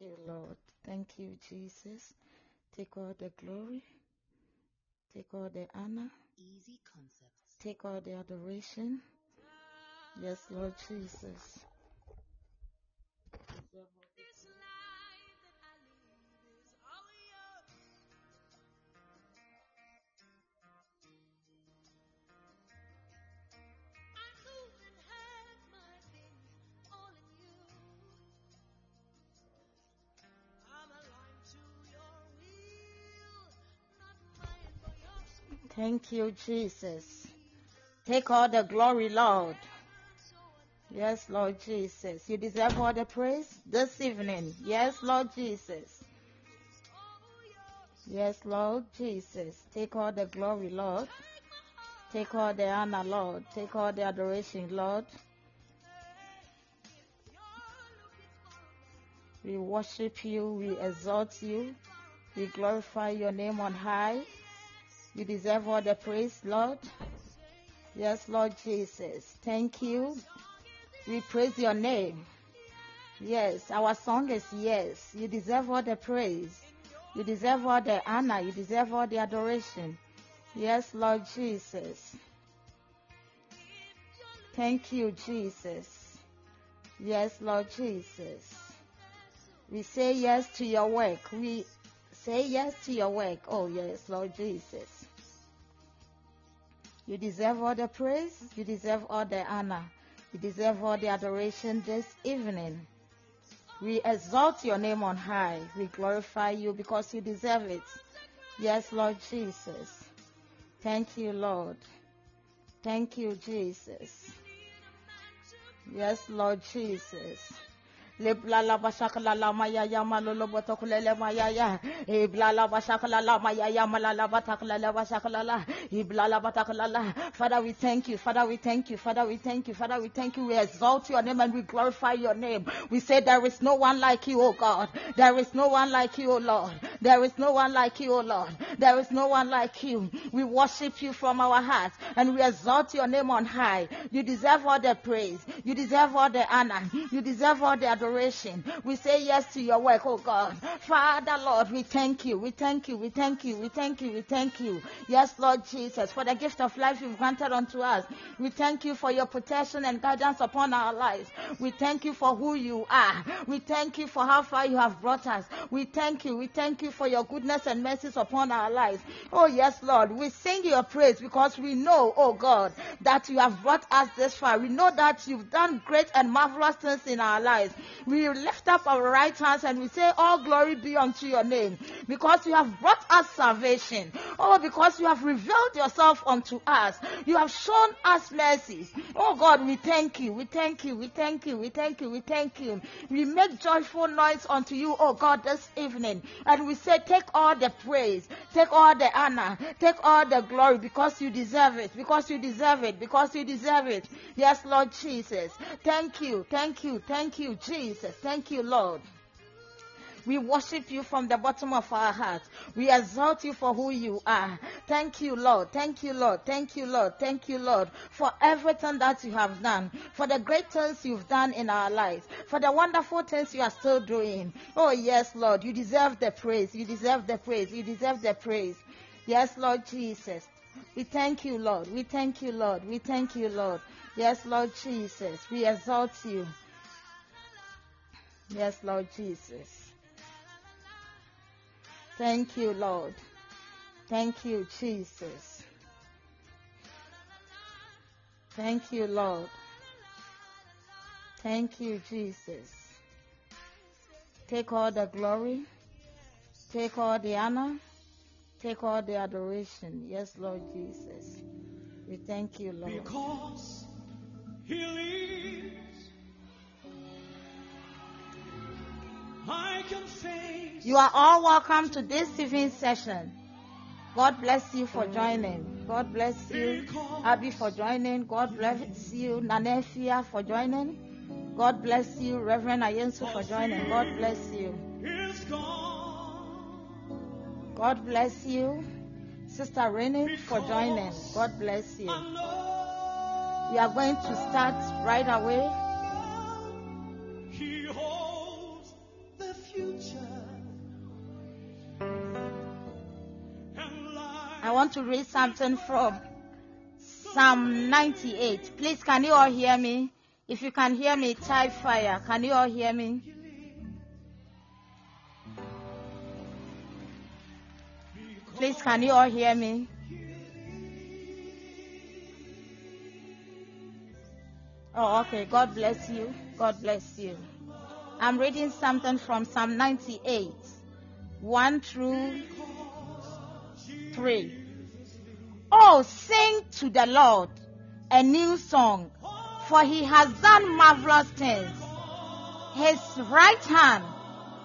you, Lord. Thank you, Jesus. Take all the glory. Take all the honor. Easy concepts. Take all the adoration. Yes, Lord Jesus. Thank you, Jesus. Take all the glory, Lord. Yes, Lord Jesus. You deserve all the praise this evening. Yes, Lord Jesus. Yes, Lord Jesus. Take all the glory, Lord. Take all the honor, Lord. Take all the adoration, Lord. We worship you. We exalt you. We glorify your name on high. You deserve all the praise, Lord. Yes, Lord Jesus. Thank you. We praise your name. Yes, our song is yes. You deserve all the praise. You deserve all the honor. You deserve all the adoration. Yes, Lord Jesus. Thank you, Jesus. Yes, Lord Jesus. We say yes to your work. We say yes to your work. Oh, yes, Lord Jesus. You deserve all the praise. You deserve all the honor. You deserve all the adoration this evening. We exalt your name on high. We glorify you because you deserve it. Yes, Lord Jesus. Thank you, Lord. Thank you, Jesus. Yes, Lord Jesus. Leblala bashakala la maya ya malolo botokulele maya ya. Iblala bashakala la maya ya malala batakala la bashakala la. Iblala batakala la. Father, we thank you. Father, we thank you. Father, we thank you. Father, we thank you. We exalt your name and we glorify your name. We say there is no one like you, O God. There is no one like you, O Lord. There is no one like you, O Lord. There is no one like you. We worship you from our hearts and we exalt your name on high. You deserve all the praise. You deserve all the honor. You deserve all the adoration. We say yes to your work, oh God. Father, Lord, we thank you. We thank you. We thank you. We thank you. We thank you. Yes, Lord Jesus, for the gift of life you've granted unto us. We thank you for your protection and guidance upon our lives. We thank you for who you are. We thank you for how far you have brought us. We thank you. We thank you for your goodness and mercies upon our lives. Oh, yes, Lord. We sing your praise because we know, oh God, that you have brought us this far. We know that you've done great and marvelous things in our lives. We lift up our right hands and we say, All glory be unto your name because you have brought us salvation. Oh, because you have revealed yourself unto us. You have shown us mercies. Oh God, we thank you. We thank you. We thank you. We thank you. We thank you. We make joyful noise unto you, oh God, this evening. And we say, Take all the praise, take all the honor, take all the glory because you deserve it. Because you deserve it. Because you deserve it. Yes, Lord Jesus. Thank you. Thank you. Thank you, Jesus. Thank you, Lord. We worship you from the bottom of our hearts. We exalt you for who you are. Thank you, Lord. Thank you, Lord. Thank you, Lord. Thank you, Lord, for everything that you have done, for the great things you've done in our lives, for the wonderful things you are still doing. Oh, yes, Lord. You deserve the praise. You deserve the praise. You deserve the praise. Yes, Lord Jesus. We thank you, Lord. We thank you, Lord. We thank you, Lord. Yes, Lord Jesus. We exalt you. Yes, Lord Jesus. Thank you, Lord. Thank you, Jesus. Thank you, Lord. Thank you, Jesus. Take all the glory. Take all the honor. Take all the adoration. Yes, Lord Jesus. We thank you, Lord. Because he lives, You are all welcome to this evening session. God bless you for joining. God bless you, Abby, for joining. God bless you, Nanefia, for joining. God bless you, Reverend Ayensu, for joining. God bless you. God bless you, Sister Renee, for joining. God bless you. We are going to start right away. Want to read something from Psalm 98. Please, can you all hear me? If you can hear me, type fire. Can you all hear me? Please, can you all hear me? Oh, okay. God bless you. God bless you. I'm reading something from Psalm 98, 1 through 3. Oh, sing to the Lord a new song, for he has done marvelous things. His right hand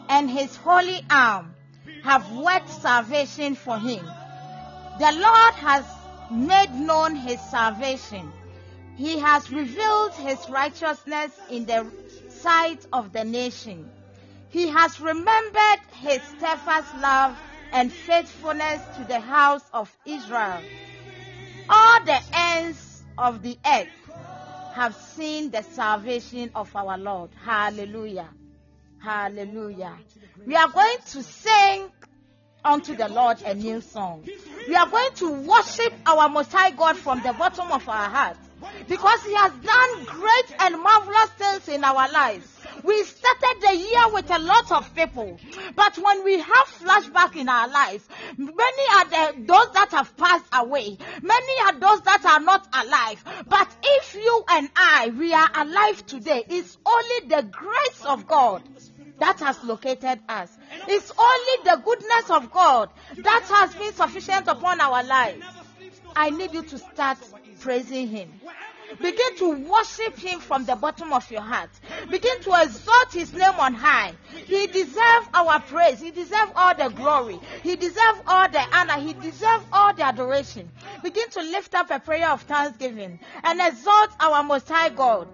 and his holy arm have worked salvation for him. The Lord has made known his salvation. He has revealed his righteousness in the sight of the nation. He has remembered his steadfast love and faithfulness to the house of Israel. All the ends of the earth have seen the salvation of our Lord. Hallelujah. Hallelujah. We are going to sing unto the Lord a new song. We are going to worship our Most High God from the bottom of our hearts because He has done great and marvelous things in our lives. We started the year with a lot of people, but when we have flashback in our lives, many are the, those that have passed away. Many are those that are not alive. But if you and I, we are alive today, it's only the grace of God that has located us. It's only the goodness of God that has been sufficient upon our lives. I need you to start praising Him. Begin to worship Him from the bottom of your heart. Begin to exalt His name on high. He deserves our praise. He deserves all the glory. He deserves all the honor. He deserves all the adoration. Begin to lift up a prayer of thanksgiving and exalt our Most High God.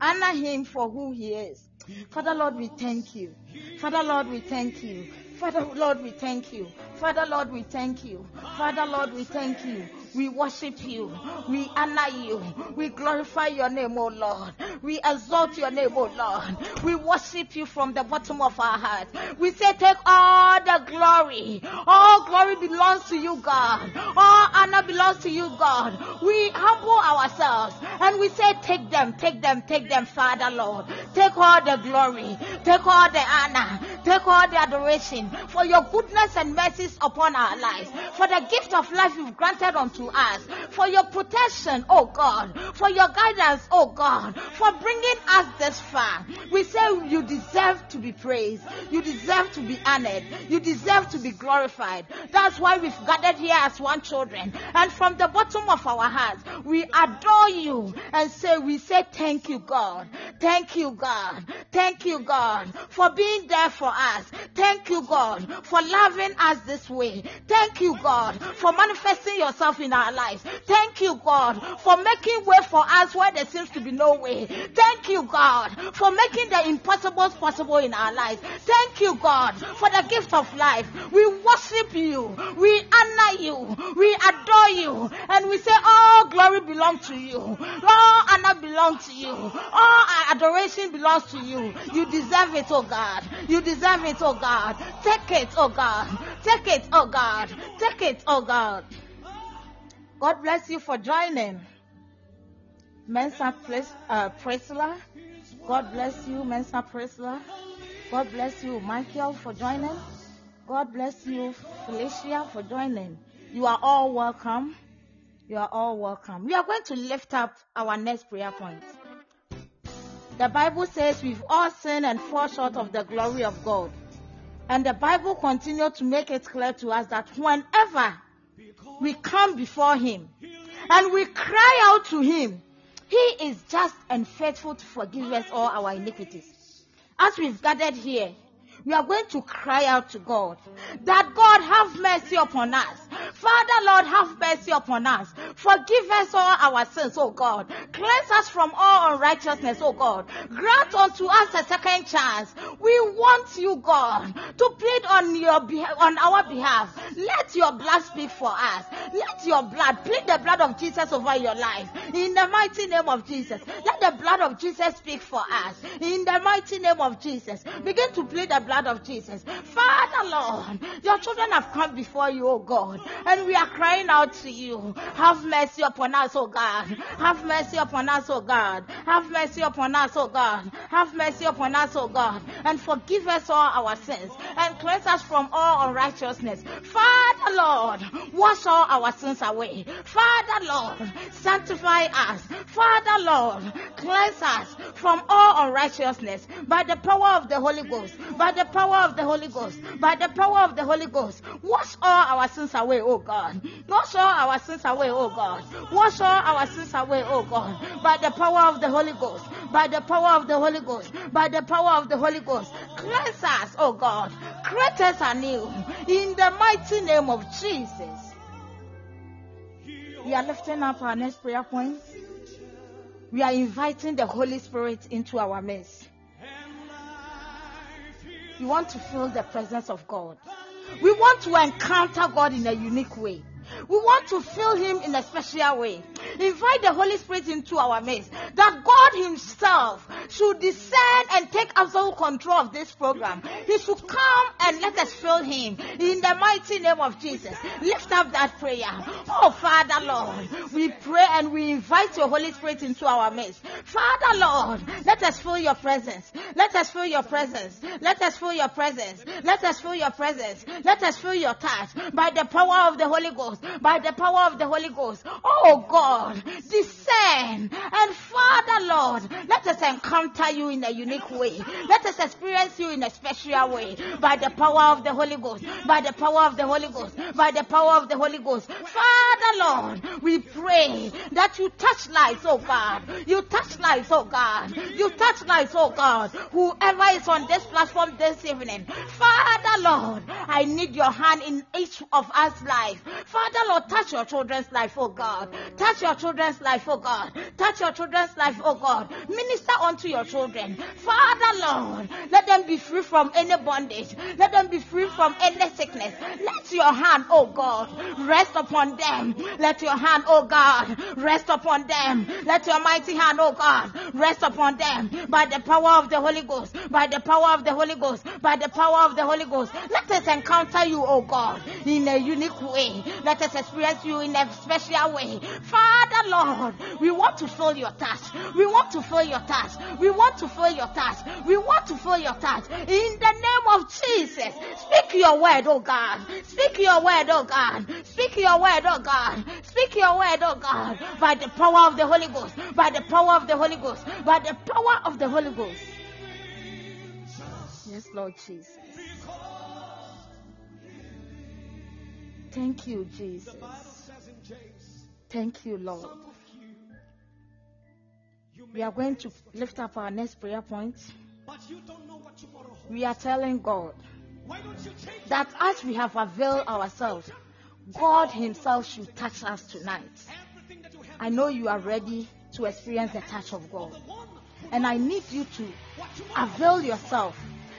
Honor Him for who He is. Father Lord, we thank you. Father Lord, we thank you. Father Lord, we thank you. Father Lord, we thank you. Father Lord, we thank you. We worship you. We honor you. We glorify your name, O Lord. We exalt your name, O Lord. We worship you from the bottom of our heart. We say, take all the glory. All glory belongs to you, God. All honor belongs to you, God. We humble ourselves and we say, take them, take them, take them, Father, Lord. Take all the glory. Take all the honor. Take all the adoration for your goodness and mercies upon our lives. For the gift of life you've granted unto us. For your protection, oh God. For your guidance, oh God. For bringing us this far. We say you deserve to be praised. You deserve to be honored. You deserve to be glorified. That's why we've gathered here as one children. And from the bottom of our hearts, we adore you and say, we say thank you, God. Thank you, God. Thank you, God, for being there for us. Thank you, God, for loving us this way. Thank you, God, for manifesting yourself in our lives. Thank you, God, for making way for us where there seems to be no way. Thank you, God, for making the impossible possible in our lives. Thank you, God, for the gift of life. We worship you. We honor you. We adore you. And we say all glory belongs to you. All honor belongs to you. All adoration belongs to you. You deserve it, oh God. You deserve it, oh God. Take it, oh God. Take it, oh God. Take it, oh God. God bless you for joining. Mensa Pres- uh. God bless you, Mensa Presla. God bless you, Michael, for joining. God bless you, Felicia, for joining. You are all welcome. You are all welcome. We are going to lift up our next prayer point. The Bible says we've all sinned and fall short of the glory of God. And the Bible continues to make it clear to us that whenever we come before Him and we cry out to Him, He is just and faithful to forgive us all our iniquities. As we've gathered here, we are going to cry out to God that God have mercy upon us. Father Lord, have mercy upon us. Forgive us all our sins, oh God. Cleanse us from all unrighteousness, oh God. Grant unto us a second chance. We want you, God, to plead on your behalf, on our behalf. Let your blood speak for us. Let your blood, plead the blood of Jesus over your life. In the mighty name of Jesus. Let the blood of Jesus speak for us. In the mighty name of Jesus. Begin to plead the blood of Jesus. Father Lord, your children have come before you, oh God. And we are crying out to you. Have mercy upon us, oh God. Have mercy upon us, oh God. Have mercy upon us, oh God. Have mercy upon us, oh God. And forgive us all our sins and cleanse us from all unrighteousness. Father, Lord, wash all our sins away. Father, Lord, sanctify us. Father, Lord, cleanse us from all unrighteousness by the power of the Holy Ghost. By the power of the Holy Ghost. By the power of the Holy Ghost. Wash all our sins away, oh God. Wash all our sins away, oh God. Wash all our sins away, oh God. By the power of the Holy Ghost. By the power of the Holy Ghost. By the power of the Holy Ghost. Cleanse us, oh God. Create us anew. In the mighty name of Jesus. We are lifting up our next prayer point. We are inviting the Holy Spirit into our midst. We want to feel the presence of God. We want to encounter God in a unique way. We want to feel Him in a special way. Invite the Holy Spirit into our midst. That God Himself should descend and take absolute control of this program. He should come and let us feel Him in the mighty name of Jesus. Lift up that prayer. Oh, Father Lord, we pray and we invite your Holy Spirit into our midst. Father Lord, let us feel your presence. Let us feel your presence. Let us feel your presence. Let us feel your presence. Let us feel your touch by the power of the Holy Ghost. By the power of the Holy Ghost. Oh God, descend and Father Lord, let us encounter you in a unique way. Let us experience you in a special way. By the power of the Holy Ghost. By the power of the Holy Ghost. By the power of the Holy Ghost. Father Lord, we pray that you touch lives, oh God. You touch lives, oh God. You touch lives, oh God. Whoever is on this platform this evening. Father Lord, I need your hand in each of us life. Father Lord, touch your children's life, oh God. Touch your children's life, oh God. Touch your children's life, oh God. Minister unto your children. Father Lord, let them be free from any bondage. Let them be free from any sickness. Let your hand, oh God, rest upon them. Let your hand, oh God, rest upon them. Let your mighty hand, oh God, rest upon them by the power of the Holy Ghost. By the power of the Holy Ghost. By the power of the Holy Ghost. Let us encounter you, oh God, in a unique way. Let us experience you in a special way. Father Lord, we want to feel your task. We want to feel your task. We want to feel your task. We want to feel your task. In the name of Jesus, speak your word, oh God. Speak your word, oh God. Speak your word, oh God. Speak your word, oh God. By the power of the Holy Ghost. By the power of the Holy Ghost. By the power of the Holy Ghost. Yes, Lord Jesus. Thank you, Jesus. The Bible says in James, Thank you, Lord. you, you We are going to lift up our next prayer point. but you don't know what tomorrow holds. We are telling God Why don't you take that as we have availed ourselves, God Himself should touch us tonight. everything that you have I know you are ready to experience the touch of God. And I need you to avail yourself.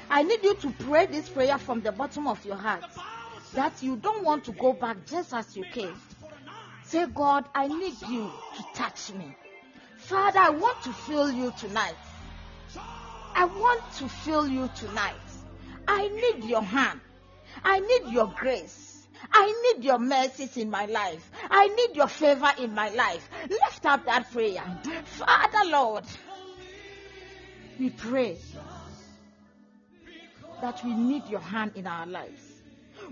I need you to pray this prayer from the bottom of your heart the Bible says that you don't want to go back just as you came. Say, God, I need you to touch me. Father, I want to feel you tonight. I want to feel you tonight. I need your hand. I need your grace. I need your mercies in my life. I need your favor in my life. Lift up that prayer. Father, Lord, we pray that we need your hand in our lives.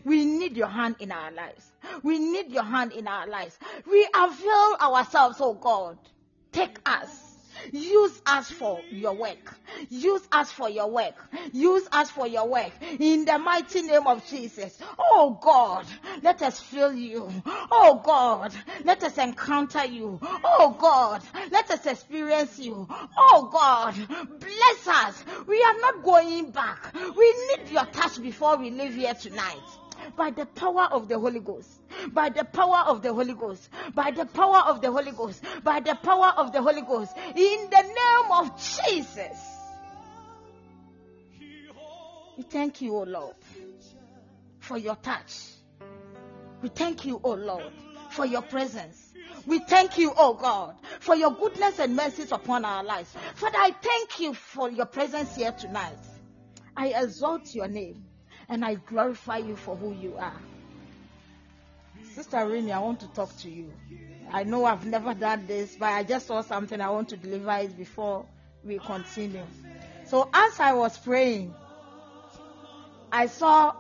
We need your hand in our lives. We need your hand in our lives. We avail ourselves, oh God. Take us. Use us for your work. Use us for your work. Use us for your work. In the mighty name of Jesus. Oh God, let us feel you. Oh God, let us encounter you. Oh God, let us experience you. Oh God, bless us. We are not going back. We need your touch before we leave here tonight by the power of the Holy Ghost. By the power of the Holy Ghost. By the power of the Holy Ghost. By the power of the Holy Ghost. In the name of Jesus. We thank you, O Lord, for your touch. We thank you, O Lord, for your presence. We thank you, oh God, for your goodness and mercies upon our lives. Father, I thank you for your presence here tonight. I exalt your name and I glorify you for who you are. Sister Rini, I want to talk to you. I know I've never done this, but I just saw something I want to deliver it before we continue. So as I was praying, I saw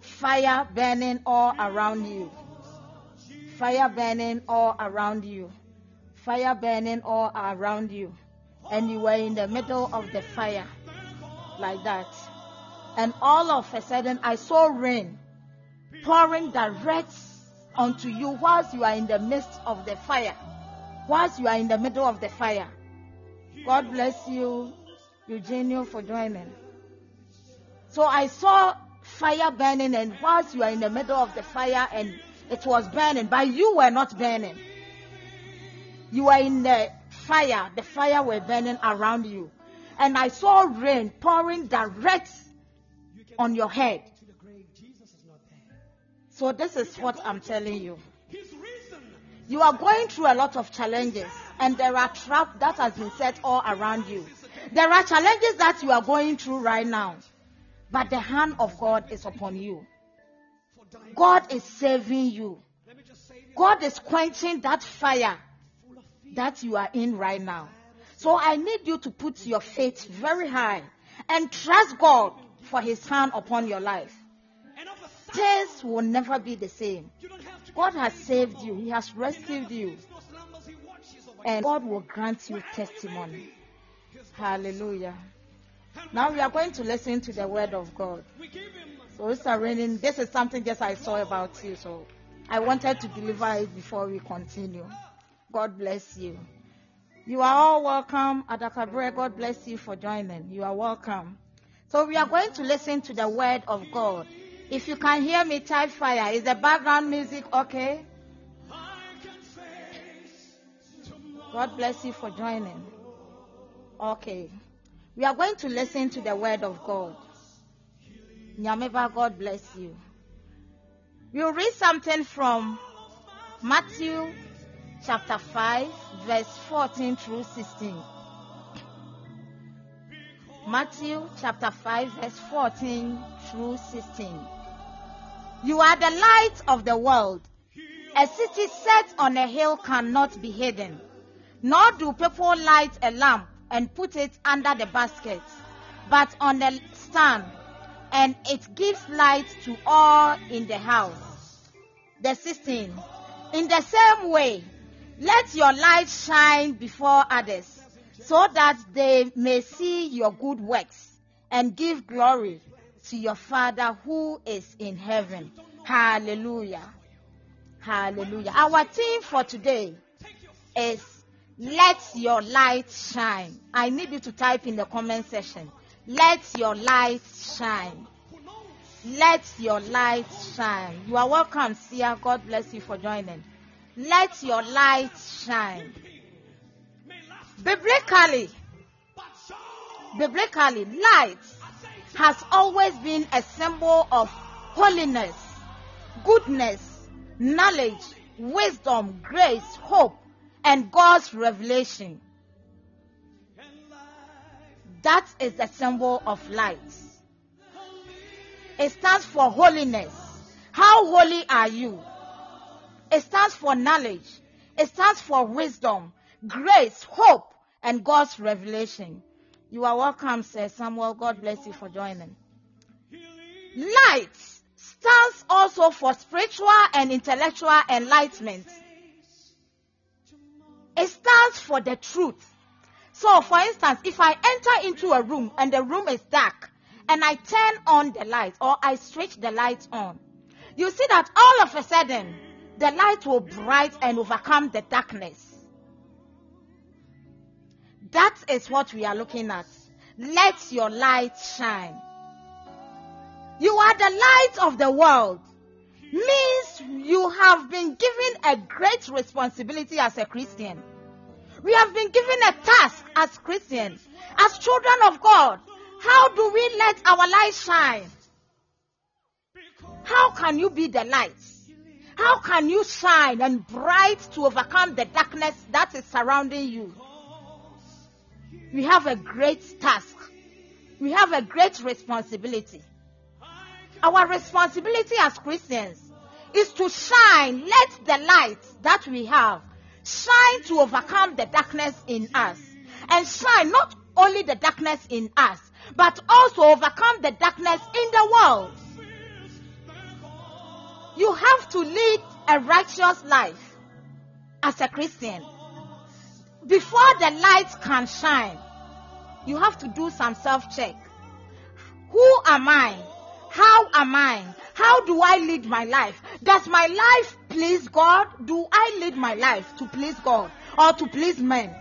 fire burning all around you. Fire burning all around you. Fire burning all around you. And you were in the middle of the fire. Like that. And all of a sudden, I saw rain pouring direct onto you whilst you are in the midst of the fire. Whilst you are in the middle of the fire. God bless you, Eugenio, for joining. So I saw fire burning, and whilst you are in the middle of the fire and it was burning, but you were not burning. You were in the fire, the fire were burning around you. And I saw rain pouring direct on your head. To the grave, Jesus is not there. So this is what I'm telling you. You are going through a lot of challenges, and there are traps that has been set all around you. There are challenges that you are going through right now, but the hand of God is upon you. God is saving you. Let me just say this. God is quenching that fire Full of fear. that you are in right now. So I need you to put your faith very high and trust God for His hand upon your life. And of a sudden, Things will never be the same. you don't have to God has saved you, He has rescued you, He no slumbers, he watches over and God will grant you testimony. Hallelujah. Now we are going to listen to the word of God. We give him So, Mr. Renin, this is something just I saw about you, so I wanted to deliver it before we continue. God bless you. You are all welcome. Adakabre, God bless you for joining. You are welcome. So we are going to listen to the word of God. If you can hear me, type fire. Is the background music okay? God bless you for joining. Okay. We are going to listen to the word of God. Nyameva, God bless you. We'll read something from Matthew chapter 5, verse 14 through 16. Matthew chapter 5, verse 14 through 16. You are the light of the world. A city set on a hill cannot be hidden. Nor do people light a lamp and put it under the basket, but on the stand, and it gives light to all in the house. The 16. In the same way, let your light shine before others, so that they may see your good works and give glory to your Father who is in heaven. Hallelujah. Hallelujah. Our theme for today is let your light shine. I need you to type in the comment section. Let your light shine. Let your light shine. You are welcome, Sia. God bless you for joining. Let your light shine. Biblically, biblically, light has always been a symbol of holiness, goodness, knowledge, wisdom, grace, hope, and God's revelation. That is the symbol of light. It stands for holiness. How holy are you? It stands for knowledge. It stands for wisdom, grace, hope, and God's revelation. You are welcome, Sir Samuel. God bless you for joining. Light stands also for spiritual and intellectual enlightenment. It stands for the truth. So, for instance, if I enter into a room and the room is dark and I turn on the light or I switch the light on, you see that all of a sudden the light will bright and overcome the darkness. That is what we are looking at. Let your light shine. You are the light of the world. Means you have been given a great responsibility as a Christian. We have been given a task as Christians, as children of God. How do we let our light shine? How can you be the light? How can you shine and bright to overcome the darkness that is surrounding you? We have a great task. We have a great responsibility. Our responsibility as Christians is to shine. Let the light that we have shine to overcome the darkness in us. And shine not only the darkness in us, but also overcome the darkness in the world. You have to lead a righteous life as a Christian. Before the light can shine, you have to do some self check. Who am I? How am I? How do I lead my life? Does my life please God? Do I lead my life to please God or to please men?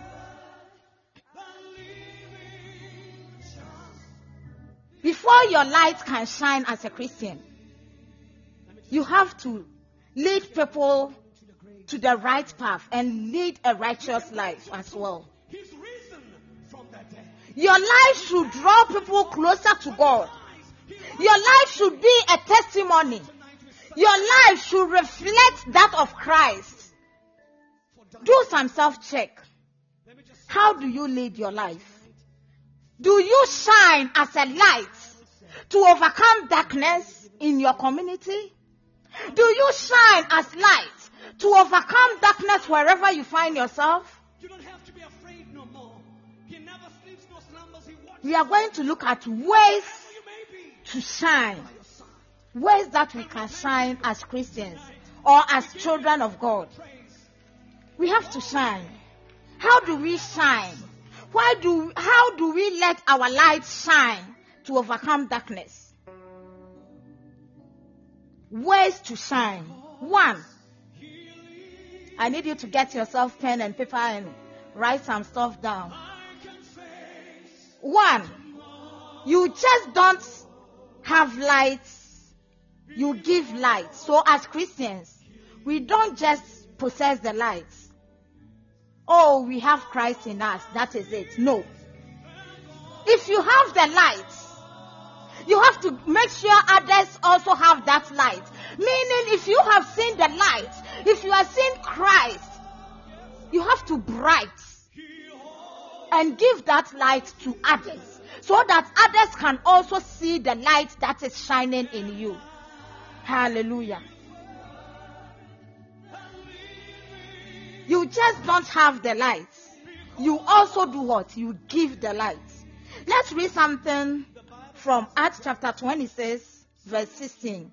Before your light can shine as a Christian, you have to lead people to the right path and lead a righteous life as well. He's risen from the dead. Your life should draw people closer to God. Your life should be a testimony. Your life should reflect that of Christ. Do some self check. How do you lead your life? Do you shine as a light to overcome darkness in your community? Do you shine as light to overcome darkness wherever you find yourself? You don't have to be afraid no more. He never sleeps nor slumbers. He watches. We are going to look at ways You may be to shine. by your side. Ways that we can shine as Christians or as children of God. We have to shine. How do we shine? Why do how do we let our light shine to overcome darkness? Ways to shine. One, I need you to get yourself pen and paper and write some stuff down. One, you just don't have lights, you give light. So as Christians, we don't just possess the lights. Oh, we have Christ in us. That is it. No. If you have the light, you have to make sure others also have that light. Meaning, if you have seen the light, if you have seen Christ, you have to bright and give that light to others so that others can also see the light that is shining in you. Hallelujah. You just don't have the light. You also do what? You give the light. Let's read something from Acts chapter 26, verse 16.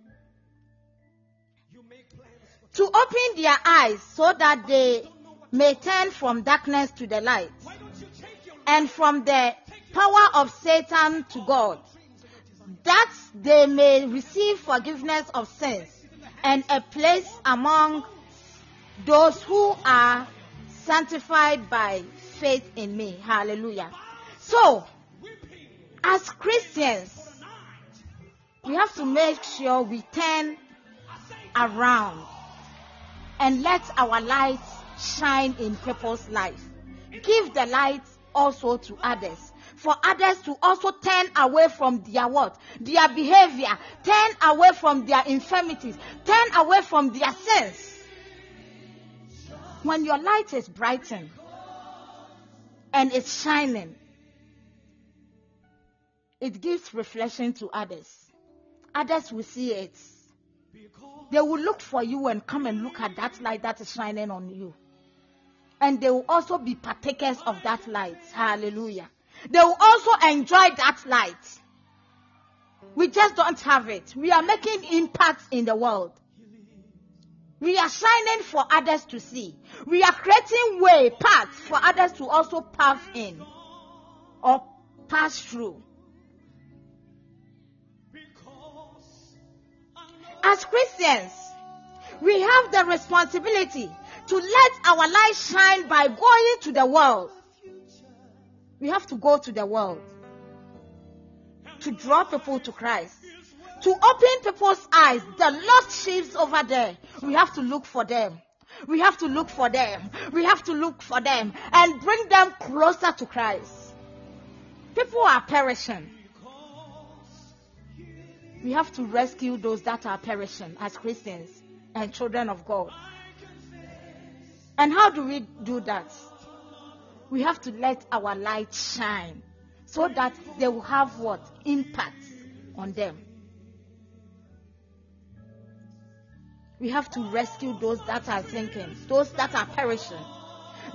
To open their eyes so that they may turn from darkness to the light and from the power of Satan to God, that they may receive forgiveness of sins and a place among those who are sanctified by faith in me. Hallelujah. So, as Christians, we have to make sure we turn around and let our light shine in people's life. Give the light also to others. For others to also turn away from their what? Their behavior. Turn away from their infirmities. Turn away from their sins. When your light is brightened and it's shining, it gives reflection to others. Others will see it. They will look for you and come and look at that light that is shining on you. And they will also be partakers of that light. Hallelujah. They will also enjoy that light. We just don't have it. We are making impact in the world. We are shining for others to see. We are creating way, paths for others to also pass in or pass through. As Christians, we have the responsibility to let our light shine by going to the world. We have to go to the world to draw people to Christ, to open people's eyes. The lost sheep over there, we have to look for them. We have to look for them. We have to look for them and bring them closer to Christ. People are perishing. We have to rescue those that are perishing as Christians and children of God. And how do we do that? We have to let our light shine so that they will have what? Impact on them. We have to rescue those that are sinking, those that are perishing,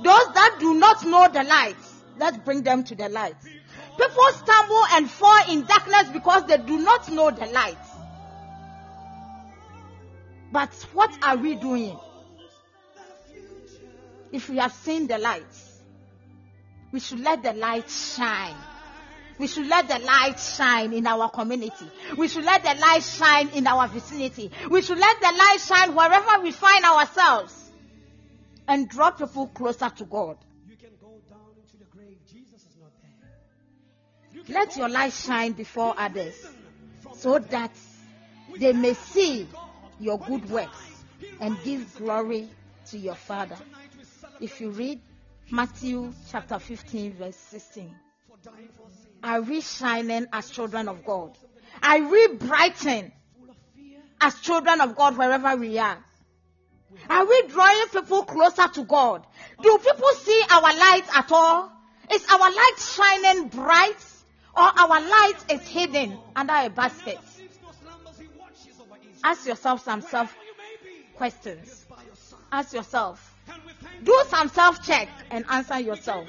those that do not know the light. Let's bring them to the light. People stumble and fall in darkness because they do not know the light. But what are we doing? If we have seen the light, we should let the light shine. We should let the light shine in our community. We should let the light shine in our vicinity. We should let the light shine wherever we find ourselves and draw people closer to God. Let your light shine before others so that they may see your good works and give glory to your Father. If you read Matthew chapter 15, verse 16, for dying for sin. are we shining as children of God? Are we brighten Full of fear. as children of God wherever we are? Are we drawing people closer to God? Do people see our light at all? Is our light shining bright or our light is hidden under a basket? Ask yourself some self questions. Ask yourself. Do some self check and answer yourself.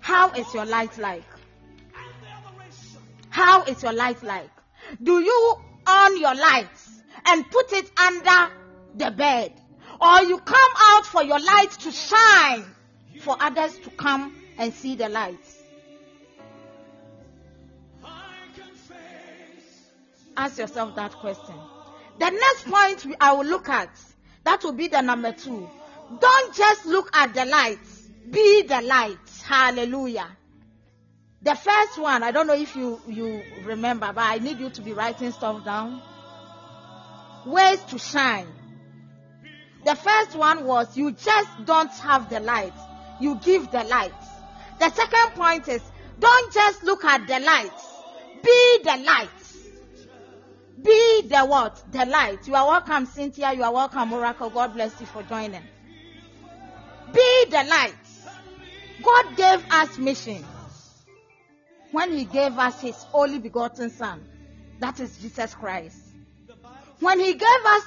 How is your light like? How is your light like? Do you on your lights and put it under the bed? Or you come out for your light to shine for others to come and see the light? Ask yourself that question. The next point I will look at, that will be the number two. Don't just look at the light, be the light. Hallelujah. The first one, I don't know if you, you remember, but I need you to be writing stuff down. Ways to shine. The first one was you just don't have the light, you give the light. The second point is don't just look at the light, be the light. Be the what? The light. You are welcome, Cynthia. You are welcome, Oracle. God bless you for joining. Be the light. God gave us mission when He gave us His only begotten Son. That is Jesus Christ. When He gave us,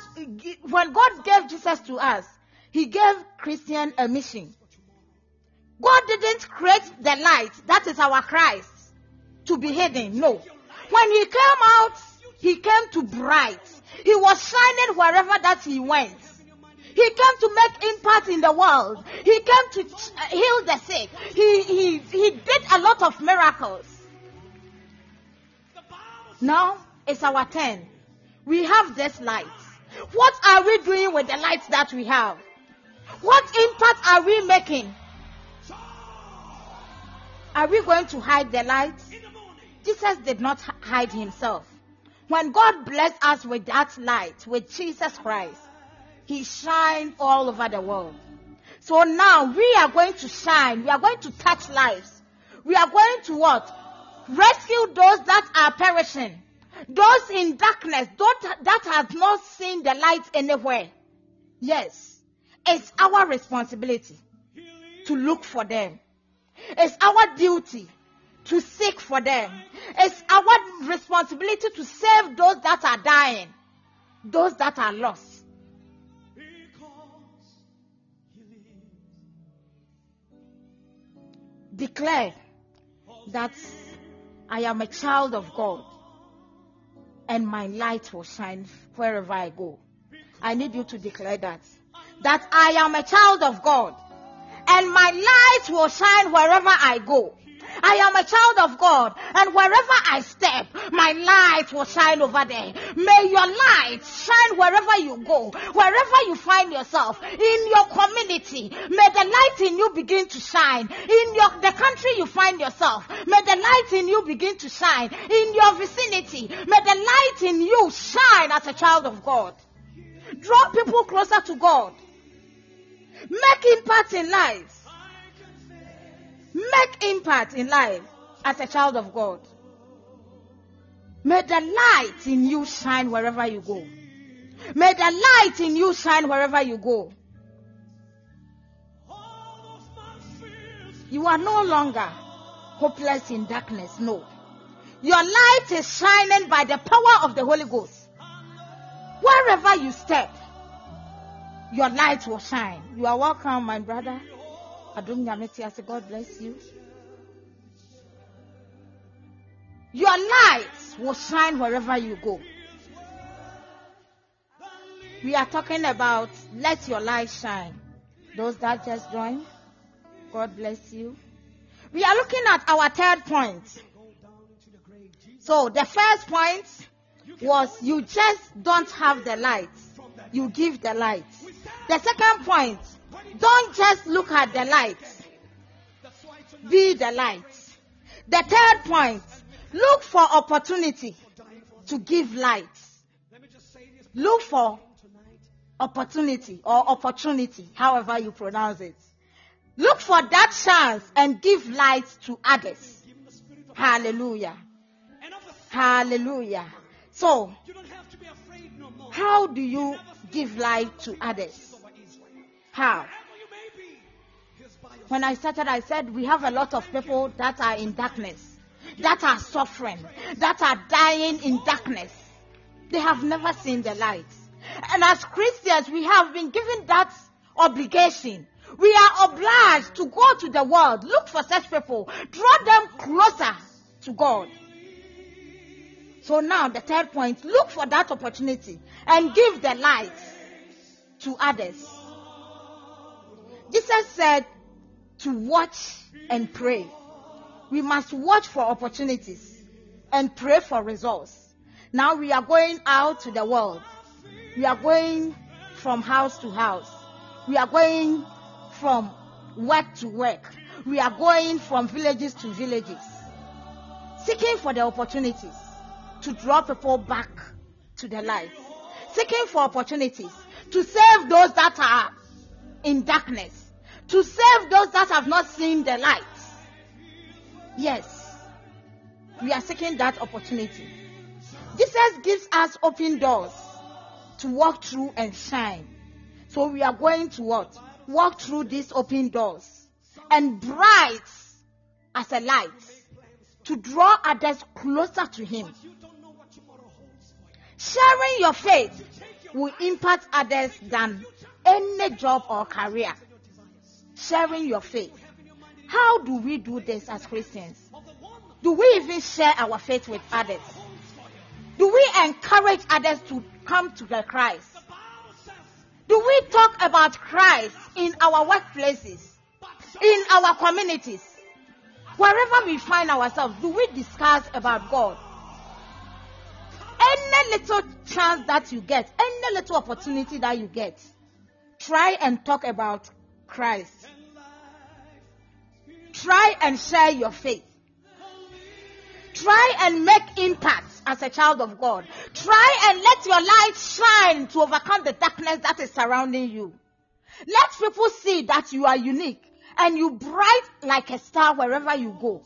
when God gave Jesus to us, He gave Christian a mission. God didn't create the light, that is our Christ, to be hidden. No. When He came out, He came to bright. He was shining wherever that He went. He came to make impact in the world. He came to uh, heal the sick. He, he, he did a lot of miracles. Now it's our turn. We have this light. What are we doing with the lights that we have? What impact are we making? Are we going to hide the light? Jesus did not hide himself. When God blessed us with that light, with Jesus Christ, he shined all over the world. So now we are going to shine. We are going to touch lives. We are going to what? Rescue those that are perishing. Those in darkness, those that have not seen the light anywhere. Yes. It's our responsibility to look for them. It's our duty to seek for them. It's our responsibility to save those that are dying, those that are lost. Because he lives. Declare that I am a child of God and my light will shine wherever I go. I need you to declare that. That I am a child of God and my light will shine wherever I go. I am a child of God, and wherever I step, my light will shine over there. May your light shine wherever you go, wherever you find yourself, in your community. May the light in you begin to shine. In your the country you find yourself, may the light in you begin to shine. In your vicinity, may the light in you shine as a child of God. Draw people closer to God. Make impact in lives. Make impact in life as a child of God. May the light in you shine wherever you go. May the light in you shine wherever you go. You are no longer hopeless in darkness. No. Your light is shining by the power of the Holy Ghost. Wherever you step, your light will shine. You are welcome, my brother. Adum Nyameti, I say, God bless you. Your light will shine wherever you go. We are talking about let your light shine. Those that just joined, God bless you. We are looking at our third point. So the first point was you just don't have the light. You give the light. The second point, don't just look at the light. Be the light. The third point, look for opportunity to give light. Look for opportunity or opportunity, however you pronounce it. Look for that chance and give light to others. Hallelujah. Hallelujah. So, how do you give light to others? How? When I started, I said we have a lot of people that are in darkness, that are suffering, that are dying in darkness. They have never seen the light. And as Christians, we have been given that obligation. We are obliged to go to the world, look for such people, draw them closer to God. So now the third point, look for that opportunity and give the light to others. Jesus said to watch and pray. We must watch for opportunities and pray for results. Now we are going out to the world. We are going from house to house. We are going from work to work. We are going from villages to villages. Seeking for the opportunities to draw people back to the light. Seeking for opportunities to save those that are in darkness. To save those that have not seen the light. Yes. We are seeking that opportunity. Jesus gives us open doors to walk through and shine. So we are going to what? Walk through these open doors and bright as a light to draw others closer to Him. Sharing your faith will impact others than any job or career. Sharing your faith. How do we do this as Christians? Do we even share our faith with others? Do we encourage others to come to the Christ? Do we talk about Christ in our workplaces, in our communities, wherever we find ourselves? Do we discuss about God? Any little chance that you get, any little opportunity that you get, try and talk about Christ. Try and share your faith. Try and make impact as a child of God. Try and let your light shine to overcome the darkness that is surrounding you. Let people see that you are unique and you bright like a star wherever you go.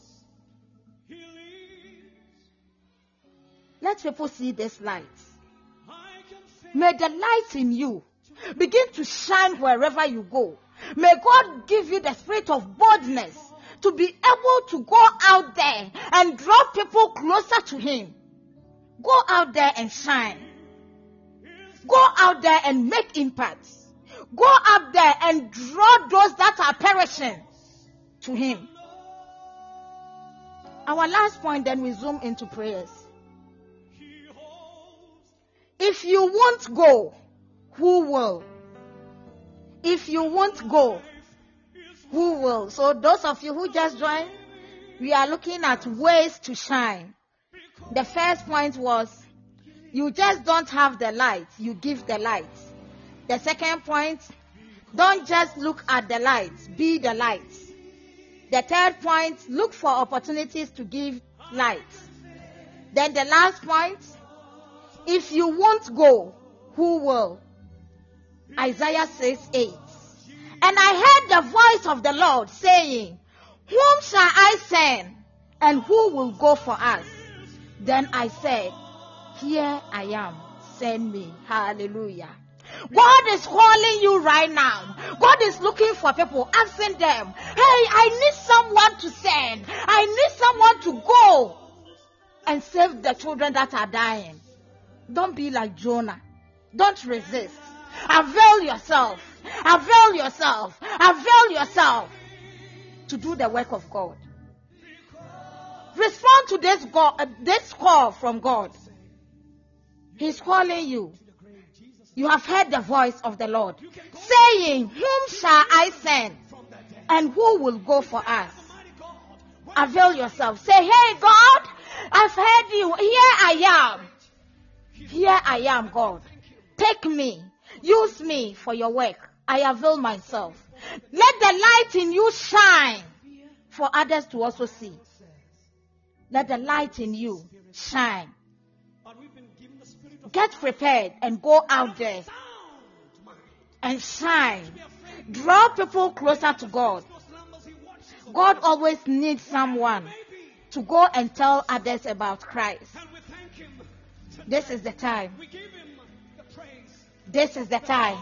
Let people see this light. May the light in you begin to shine wherever you go. May God give you the spirit of boldness to be able to go out there and draw people closer to Him. Go out there and shine. Go out there and make impact. Go out there and draw those that are perishing to Him. Our last point, then we zoom into prayers. If you won't go, who will? If you won't go, who will? So those of you who just joined, we are looking at ways to shine. The first point was you just don't have the light, you give the light. The second point, don't just look at the light, be the light. The third point, look for opportunities to give light. Then the last point, if you won't go, who will? Isaiah says 8. And I heard the voice of the Lord saying, Whom shall I send? And who will go for us? Then I said, Here I am, send me. Hallelujah. God is calling you right now. God is looking for people, asking them, Hey, I need someone to send. I need someone to go and save the children that are dying. Don't be like Jonah. Don't resist. Avail yourself. Avail yourself. Avail yourself to do the work of God. Respond to this, God, uh, this call from God. He's calling you. You have heard the voice of the Lord saying, Whom shall I send? And who will go for us? Avail yourself. Say, Hey God, I've heard you. Here I am. Here I am, God. Take me. Use me for your work. I avail myself. Let the light in you shine for others to also see. Let the light in you shine. Get prepared and go out there and shine. Draw people closer to God. God always needs someone to go and tell others about Christ. This is the time. This is the time.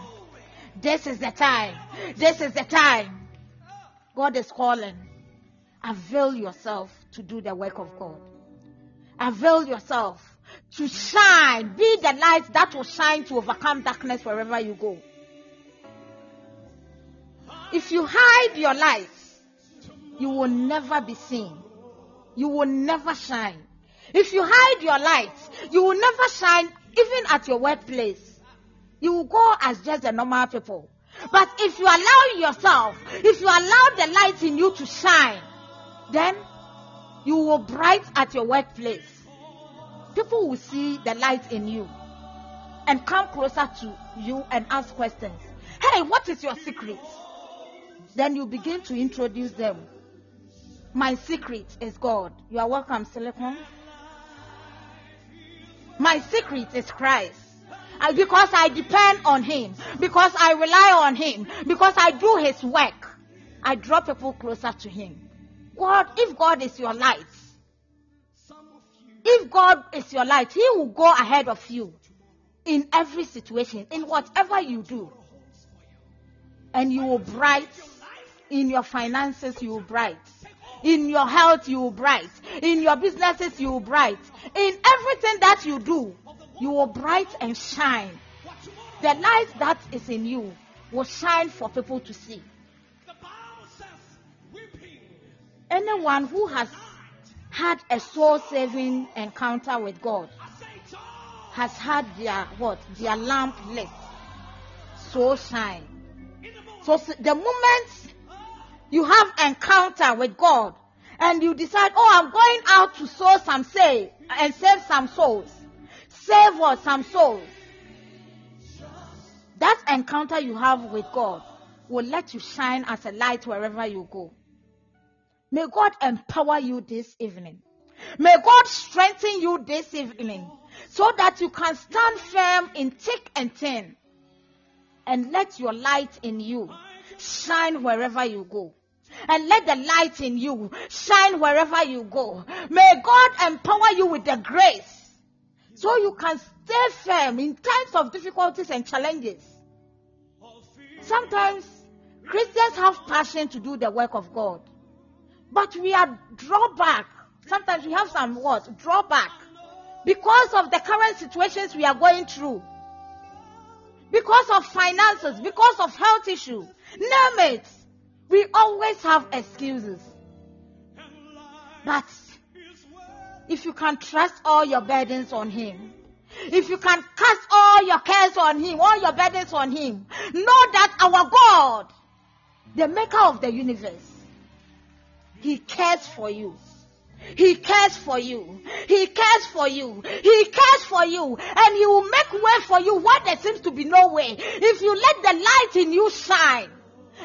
This is the time. This is the time. God is calling. Avail yourself to do the work of God. Avail yourself to shine. Be the light that will shine to overcome darkness wherever you go. If you hide your light, you will never be seen. You will never shine. If you hide your light, you will never shine even at your workplace. You will go as just a normal people. But if you allow yourself, if you allow the light in you to shine, then you will bright at your workplace. People will see the light in you and come closer to you and ask questions. Hey, what is your secret? Then you begin to introduce them. My secret is God. You are welcome, Silicon. My secret is Christ. Because I depend on Him, because I rely on Him, because I do His work, I draw people closer to Him. God, if God is your light, if God is your light, He will go ahead of you in every situation, in whatever you do. And you will bright. In your finances, you will bright. In your health, you will bright. In your businesses, you will bright. In everything that you do, you will bright and shine. The light that is in you will shine for people to see. Anyone who has had a soul saving encounter with God say has had their what? Their lamp lit. So shine. So the moment you have encounter with God and you decide, oh, I'm going out to sow some save and save some souls. Save us Some souls. That encounter you have with God will let you shine as a light wherever you go. May God empower you this evening. May God strengthen you this evening so that you can stand firm in thick and thin and let your light in you shine wherever you go. And let the light in you shine wherever you go. May God empower you with the grace so you can stay firm in times of difficulties and challenges. Sometimes Christians have passion to do the work of God, but we are drawback. Sometimes we have some what drawback because of the current situations we are going through, because of finances, because of health issue. Name it. We always have excuses. But if you can trust all your burdens on Him, if you can cast all your cares on Him, all your burdens on Him, know that our God, the maker of the universe, He cares for you. He cares for you. He cares for you. He cares for you. And He will make way for you where there seems to be no way. If you let the light in you shine,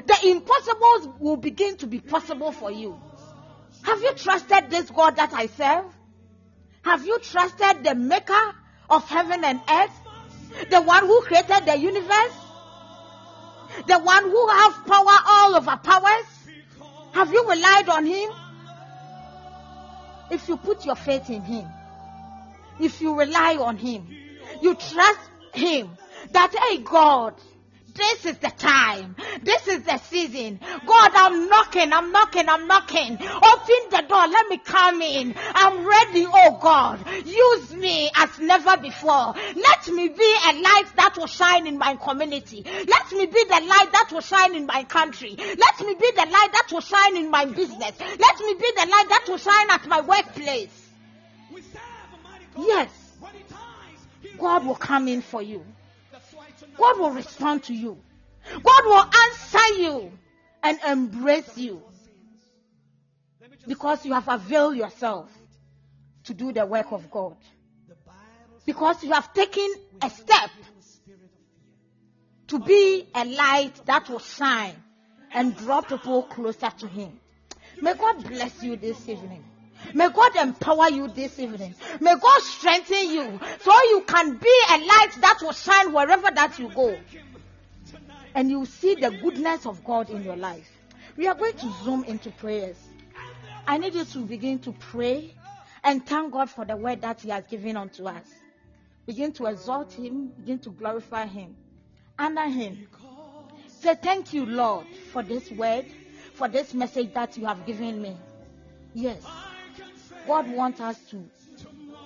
the impossibles will begin to be possible for you. Have you trusted this God that I serve? Have you trusted the maker of heaven and earth? The one who created the universe? The one who has power all over powers? Have you relied on him? If you put your faith in him, if you rely on him, you trust him that, hey God, this is the time, this is the season. God, I'm knocking, I'm knocking, I'm knocking. Open the door, let me come in. I'm ready, oh God. Use me as never before. Let me be a light that will shine in my community. Let me be the light that will shine in my country. Let me be the light that will shine in my business. Let me be the light that will shine at my workplace. We serve a mighty God. Yes, When he ties, he God will come in for you. God will respond to you. God will answer you and embrace you because you have availed yourself to do the work of God. Because you have taken a step to be a light that will shine and draw people closer to Him. May God bless you this evening. May God empower you this evening. May God strengthen you so you can be a light that will shine wherever that you go. And you see the goodness of God in your life. We are going to zoom into prayers. I need you to begin to pray and thank God for the word that He has given unto us. Begin to exalt Him, begin to glorify Him, honor Him. Say, Thank you, Lord, for this word, for this message that you have given me. Yes, God wants us to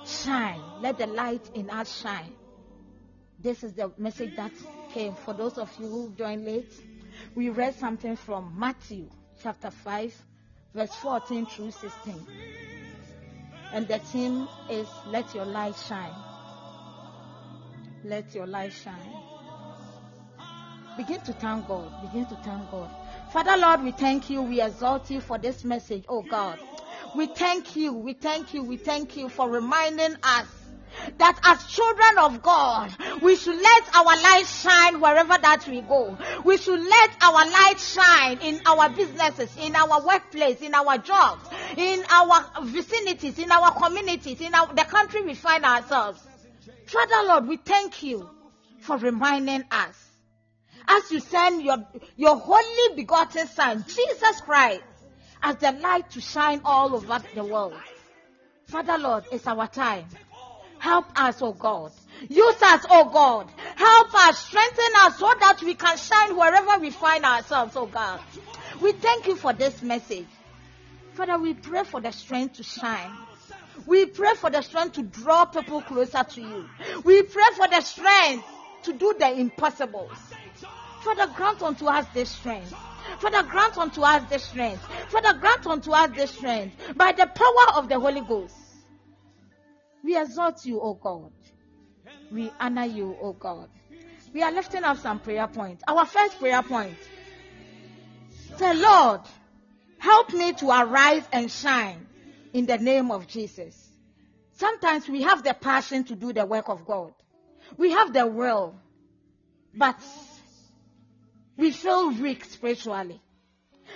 shine. Let the light in us shine. This is the message that came. For those of you who joined late, we read something from Matthew chapter 5, verse 14 through 16. And the theme is Let Your Light Shine. Let Your Light Shine. Begin to thank God. Begin to thank God. Father Lord, we thank you. We exalt you for this message, oh God. We thank you. We thank you. We thank you for reminding us that as children of God, we should let our light shine wherever that we go. We should let our light shine in our businesses, in our workplace, in our jobs, in our vicinities, in our communities, in our, the country we find ourselves. Father Lord, we thank you for reminding us. As you send your, your holy begotten Son, Jesus Christ, as the light to shine all over the world. Father Lord, it's our time. Help us, oh God. Use us, oh God. Help us, strengthen us so that we can shine wherever we find ourselves, oh God. We thank you for this message. Father, we pray for the strength to shine. We pray for the strength to draw people closer to you. We pray for the strength to do the impossible. Father, grant unto us this strength. Father, grant unto us the strength. Father, grant unto us the strength by the power of the Holy Ghost. We exalt you, O God. We honor you, O God. We are lifting up some prayer points. Our first prayer point. Say, Lord, help me to arise and shine in the name of Jesus. Sometimes we have the passion to do the work of God. We have the will, but we feel weak spiritually.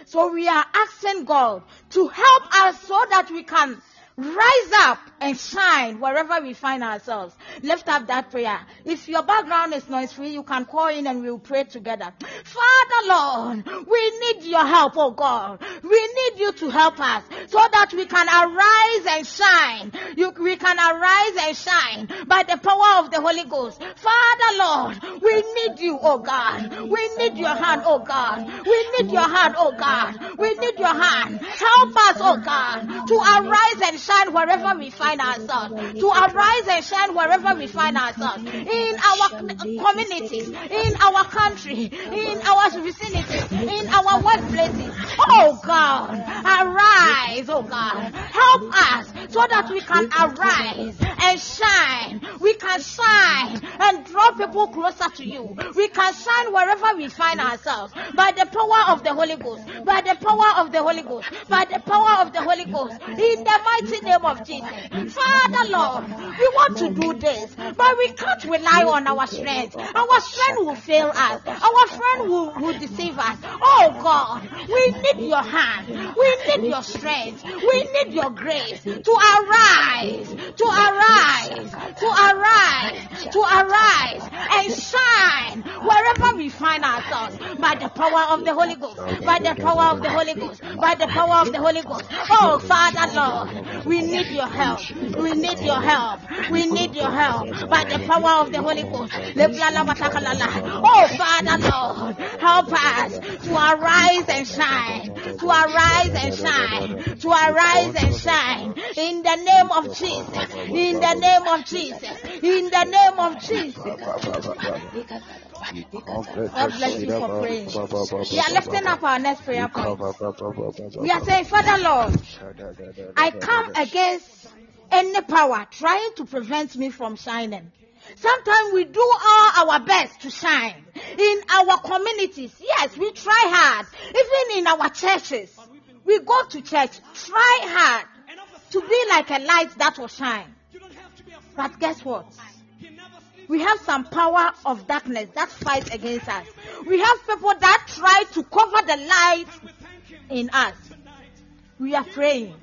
So we are asking God to help us so that we can rise up and shine wherever we find ourselves. Lift up that prayer. If your background is noise free, you can call in and we'll pray together. Father Lord, we need your help, oh God. We need you to help us so that we can arise and shine. You, we can arise and shine by the power of the Holy Ghost. Father Lord, we need you, oh God. We need your hand, oh God. We need your hand, oh God. We need your hand. Help us, oh God, to arise and shine wherever we find ourselves. To arise and shine wherever we find ourselves. In our communities, in our country, in our vicinity, in our workplaces. Oh God, arise, oh God. Help us so that we can arise and shine. We can shine and draw people closer to you. We can shine wherever we find ourselves by the power of the Holy Ghost, by the power of the Holy Ghost, by the power of the Holy Ghost, in the mighty name of Jesus. Father Lord, we want to do this, but we can't rely on our strength. Our strength will fail us. Our friend will, will deceive us. Oh God, we need your hand. We need your strength. We need your grace to arise, to arise, to arise, to arise and shine wherever we find ourselves by the power of the Holy Ghost, by the power of the Holy Ghost, by the power of the Holy Ghost. Oh, Father Lord, we need your help. We need your help. We need your help by the power of the Holy Ghost. Oh, Father Lord, help us to arise and shine, to arise and shine, to arise and shine in the name of Jesus, in the name of Jesus, in the name of Jesus. God bless you for praying. We are lifting up our next prayer point. We are saying, Father Lord, I come against any power trying to prevent me from shining. Sometimes we do all our best to shine in our communities. Yes, we try hard. Even in our churches, we go to church, try hard to be like a light that will shine. But guess what? We have some power of darkness that fights against us. We have people that try to cover the light in us. We are praying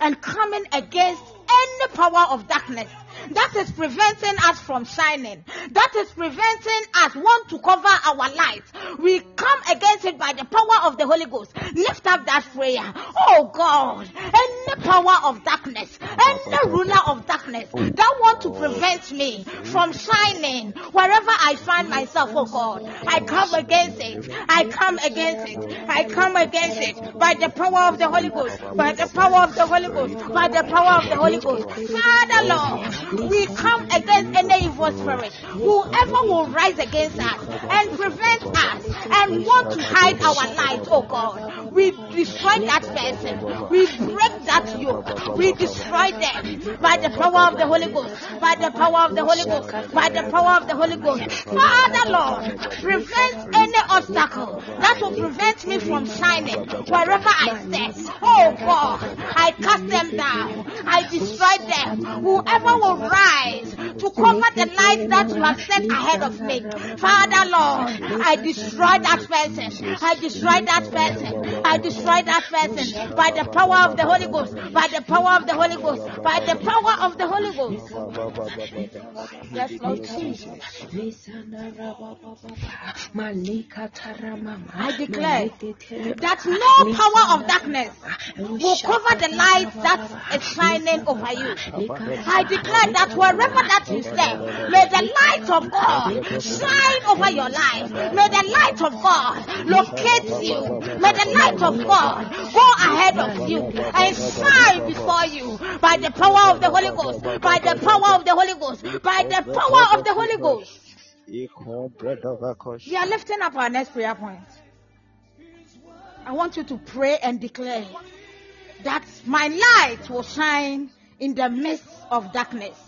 and coming against any power of darkness that is preventing us from shining, that is preventing us want to cover our light. We come against it by the power of the Holy Ghost. Lift up that prayer. Oh God, any power of darkness, any ruler of darkness that want to prevent me from shining wherever I find myself, oh God, I come against it. I come against it. I come against it by the power of the Holy Ghost, by the power of the Holy Ghost, by the power of the Holy Ghost. Father Lord, we come against any evil spirit. Whoever will rise against us and prevent us and want to hide our light, oh God, we destroy that person. We break that yoke. We destroy them by the power of the Holy Ghost, by the power of the Holy Ghost, by the power of the Holy Ghost. Father Lord, prevent any obstacle that will prevent me from shining wherever I step. Oh God, I cast them down. I destroy them. Whoever will rise to cover the light that you have set ahead of me. Father Lord, I destroy that person. I destroy that person. I destroy that person by the power of the Holy Ghost. By the power of the Holy Ghost. By the power of the Holy Ghost. Yes, Lord Jesus. I declare that no power of darkness will cover the light that is shining over you. I declare that wherever that may the light of God shine over your life. May the light of God locate you. May the light of God go ahead of you and shine before you by the power of the Holy Ghost, by the power of the Holy Ghost, by the power of the Holy Ghost. We are lifting up our next prayer point. I want you to pray and declare that my light will shine in the midst of darkness.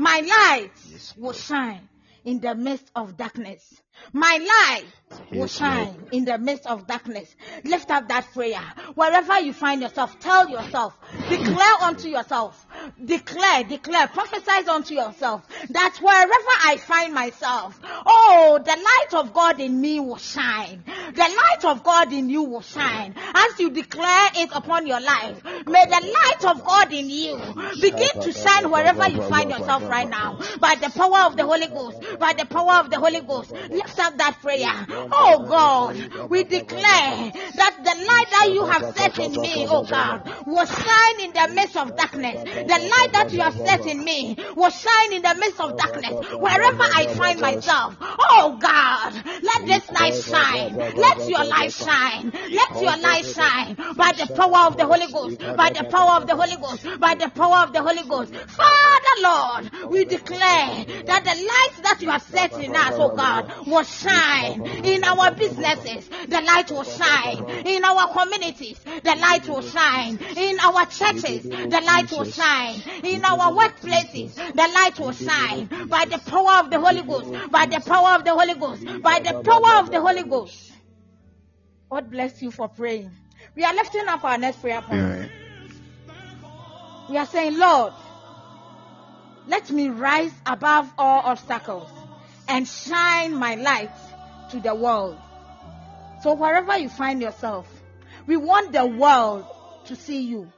My light will shine in the midst of darkness. My light will shine in the midst of darkness. Lift up that prayer. Wherever you find yourself, tell yourself, declare unto yourself, declare, declare, prophesy unto yourself that wherever I find myself, oh, the light of God in me will shine. The light of God in you will shine. As you declare it upon your life, may the light of God in you begin to shine wherever you find yourself right now. By the power of the Holy Ghost, by the power of the Holy Ghost, lift up that prayer. Oh God, we declare that the light that you have set in me, oh God, will shine in the midst of darkness. The light that you have set in me will shine in the midst of darkness. Wherever I find myself, oh God, let this light shine. Let your light shine. Let your light shine by the power of the Holy Ghost, by the power of the Holy Ghost, by the power of the Holy Ghost. Father Lord, we declare that the light that you have set in us, oh God, will shine in our businesses. The light will shine in our communities. The light will shine in our churches. The light will shine in our workplaces. The light will shine by the power of the Holy Ghost. By the power of the Holy Ghost. By the power of the Holy Ghost. God bless you for praying. We are lifting up our next prayer point. We are saying, Lord, let me rise above all obstacles and shine my light to the world. So wherever you find yourself, we want the world to see you.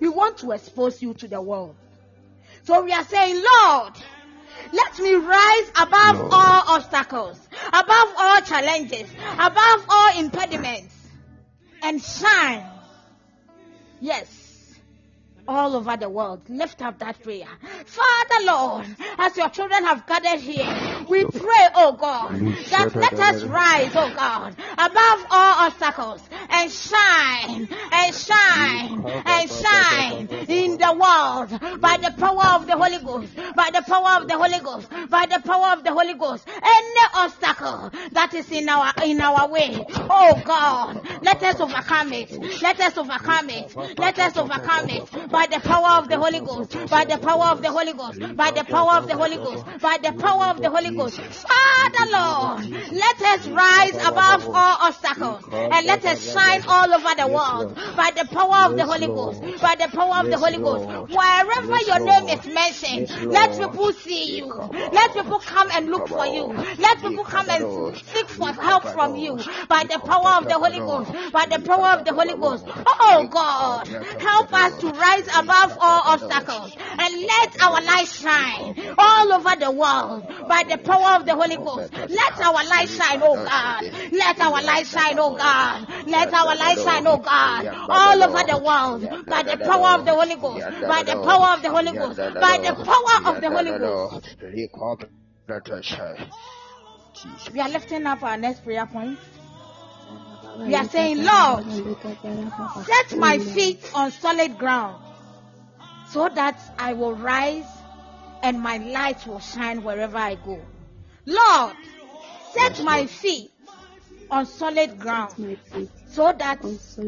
We want to expose you to the world. So we are saying, Lord, let me rise above Lord. all obstacles, above all challenges, above all impediments, and shine. Yes. All over the world, lift up that prayer. Father Lord, as your children have gathered here, we pray, oh God, that let us rise, oh God, above all obstacles and shine, and shine, and shine in the world by the power of the Holy Ghost, by the power of the Holy Ghost, by the power of the Holy Ghost. Any obstacle that is in our in our way, oh God, let us overcome it. Let us overcome it. Let us overcome it by the power of the Holy Ghost, by the power of the Holy Ghost, by the power of the Holy Ghost, by the power of the Holy Ghost. Father Lord, let us rise above all obstacles and let us shine all over the world by the power of the Holy Ghost, by the power of the Holy Ghost. Wherever your name is mentioned, let people see you. Let people come and look for you. Let people come and seek for help from you by the power of the Holy Ghost, by the power of the Holy Ghost. Oh, oh God, help us to rise above all obstacles and let our light shine all over the world by the power of the Holy Ghost. Let our light shine, oh God. Let our light shine, oh God. Let our light shine, oh God, all over the world by the power of the Holy Ghost, by the power of the Holy Ghost, by the power of the Holy Ghost. We are lifting up our next prayer point. We are saying, Lord, set my feet on solid ground so that I will rise and my light will shine wherever I go. Lord, set my feet on solid ground so that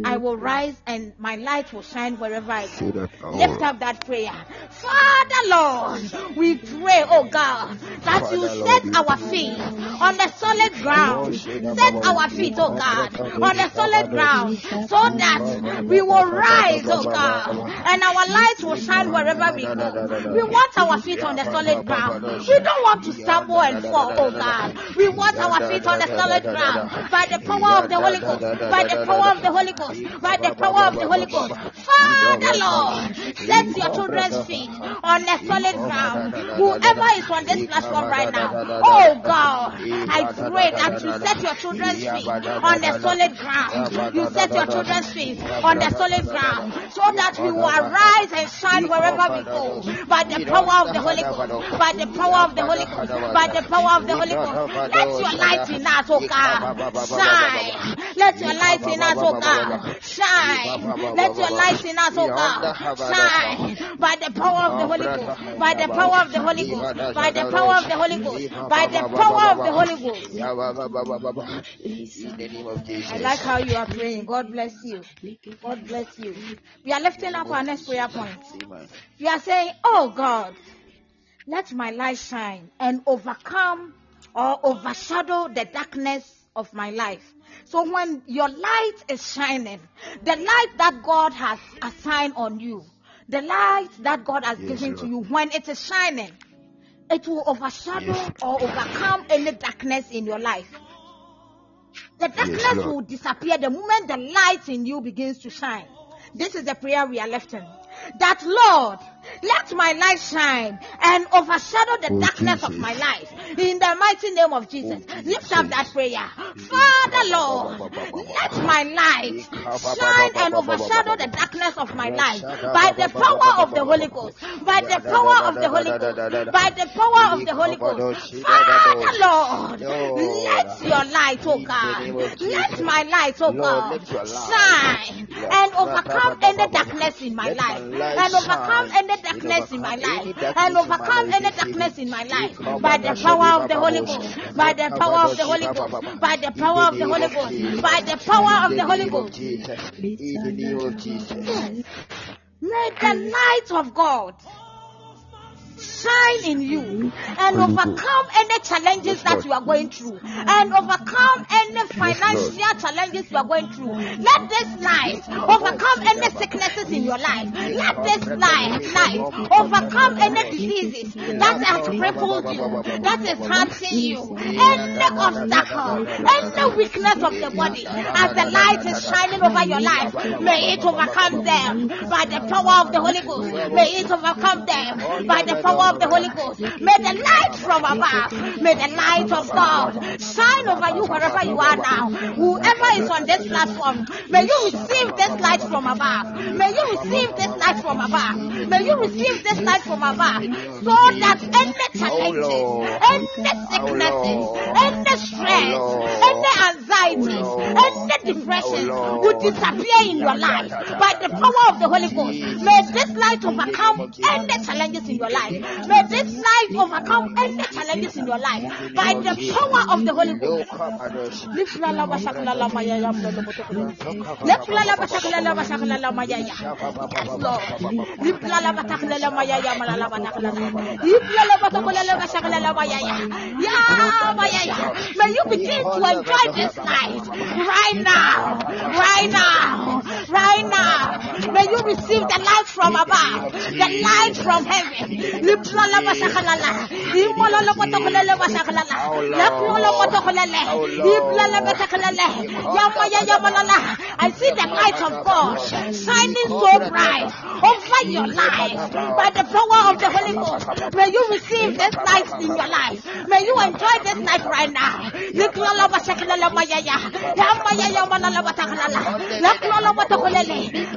I will rise and my light will shine wherever I go. Lift up that prayer. Father Lord, we pray, oh God, that you Father, set our feet on the solid ground. Set our feet, oh God, on the solid ground so that we will rise, oh God, and our light will shine wherever we go. We want our feet on the solid ground. We don't want to stumble and fall, oh God. We want our feet on the solid ground by the power of the Holy Ghost, by the power of the Holy Ghost, by the power of the Holy Ghost. Father Lord, set your children's feet on a solid ground. Whoever is on this platform right now, oh God, I pray that you set your children's feet on a solid ground. You set your children's feet on the solid ground so that we will arise and shine wherever we go by the power of the Holy Ghost, by the power of the Holy Ghost, by the power of the Holy Ghost. Let your light in us, oh God, shine. Let your light in us, oh God, shine. Let your light in us, oh God, shine by the power of the Holy Ghost, by the power of the Holy Ghost, by the power of the Holy Ghost, by the power of the Holy Ghost. I like how you are praying. God bless you. God bless you. We are lifting up our next prayer point. We are saying, Oh God, let my light shine and overcome or overshadow the darkness of my life. So when your light is shining, the light that God has assigned on you, the light that God has Yes, given to you, when it is shining, it will overshadow Yes. or overcome any darkness in your life. The darkness Lord. will disappear the moment the light in you begins to shine. This is the prayer we are lifting. That Lord, let my light shine and overshadow the Oh, darkness of my life. In the mighty name of Jesus. Oh, Lift up that prayer. Father Lord, let my light shine and overshadow the darkness of my life by the power of the Holy Ghost. By the power of the Holy Ghost. By the power of the Holy Ghost. Father Lord, let your light, oh God, let my light, oh God, let your light- shine and overcome any darkness in my life. And overcome shine any darkness in my life. And overcome any darkness in my life. By the power of the Holy Ghost. By the power of the Holy Ghost. By the power of the Holy Ghost. By the power of the Holy Ghost. In the name of Jesus. May the light of God shine in you and overcome any challenges that you are going through and overcome any financial challenges you are going through. Let this light overcome any sicknesses in your life. Let this light, light overcome any diseases that has crippled you, that is hurting you, any obstacle, any weakness of the body. As the light is shining over your life, may it overcome them by the power of the Holy Ghost. May it overcome them by the power of the Holy Ghost. May the light from above, may the light of God shine over you wherever you are now. Whoever is on this platform, may you receive this light from above. May you receive this light from above. May you receive this light from above. So that any challenges, any sicknesses, any stress, any anxieties, any depression will disappear in your life by the power of the Holy Ghost. May this light overcome any challenges in your life. May this light overcome any challenges in your life by the power of the Holy Ghost. May you begin to enjoy this night right now, right now, right now. May you receive the light from above, the light from heaven. I see the light of God shining so bright over your life. By the power of the Holy Ghost. May you receive this light in your life. May you enjoy this light right now.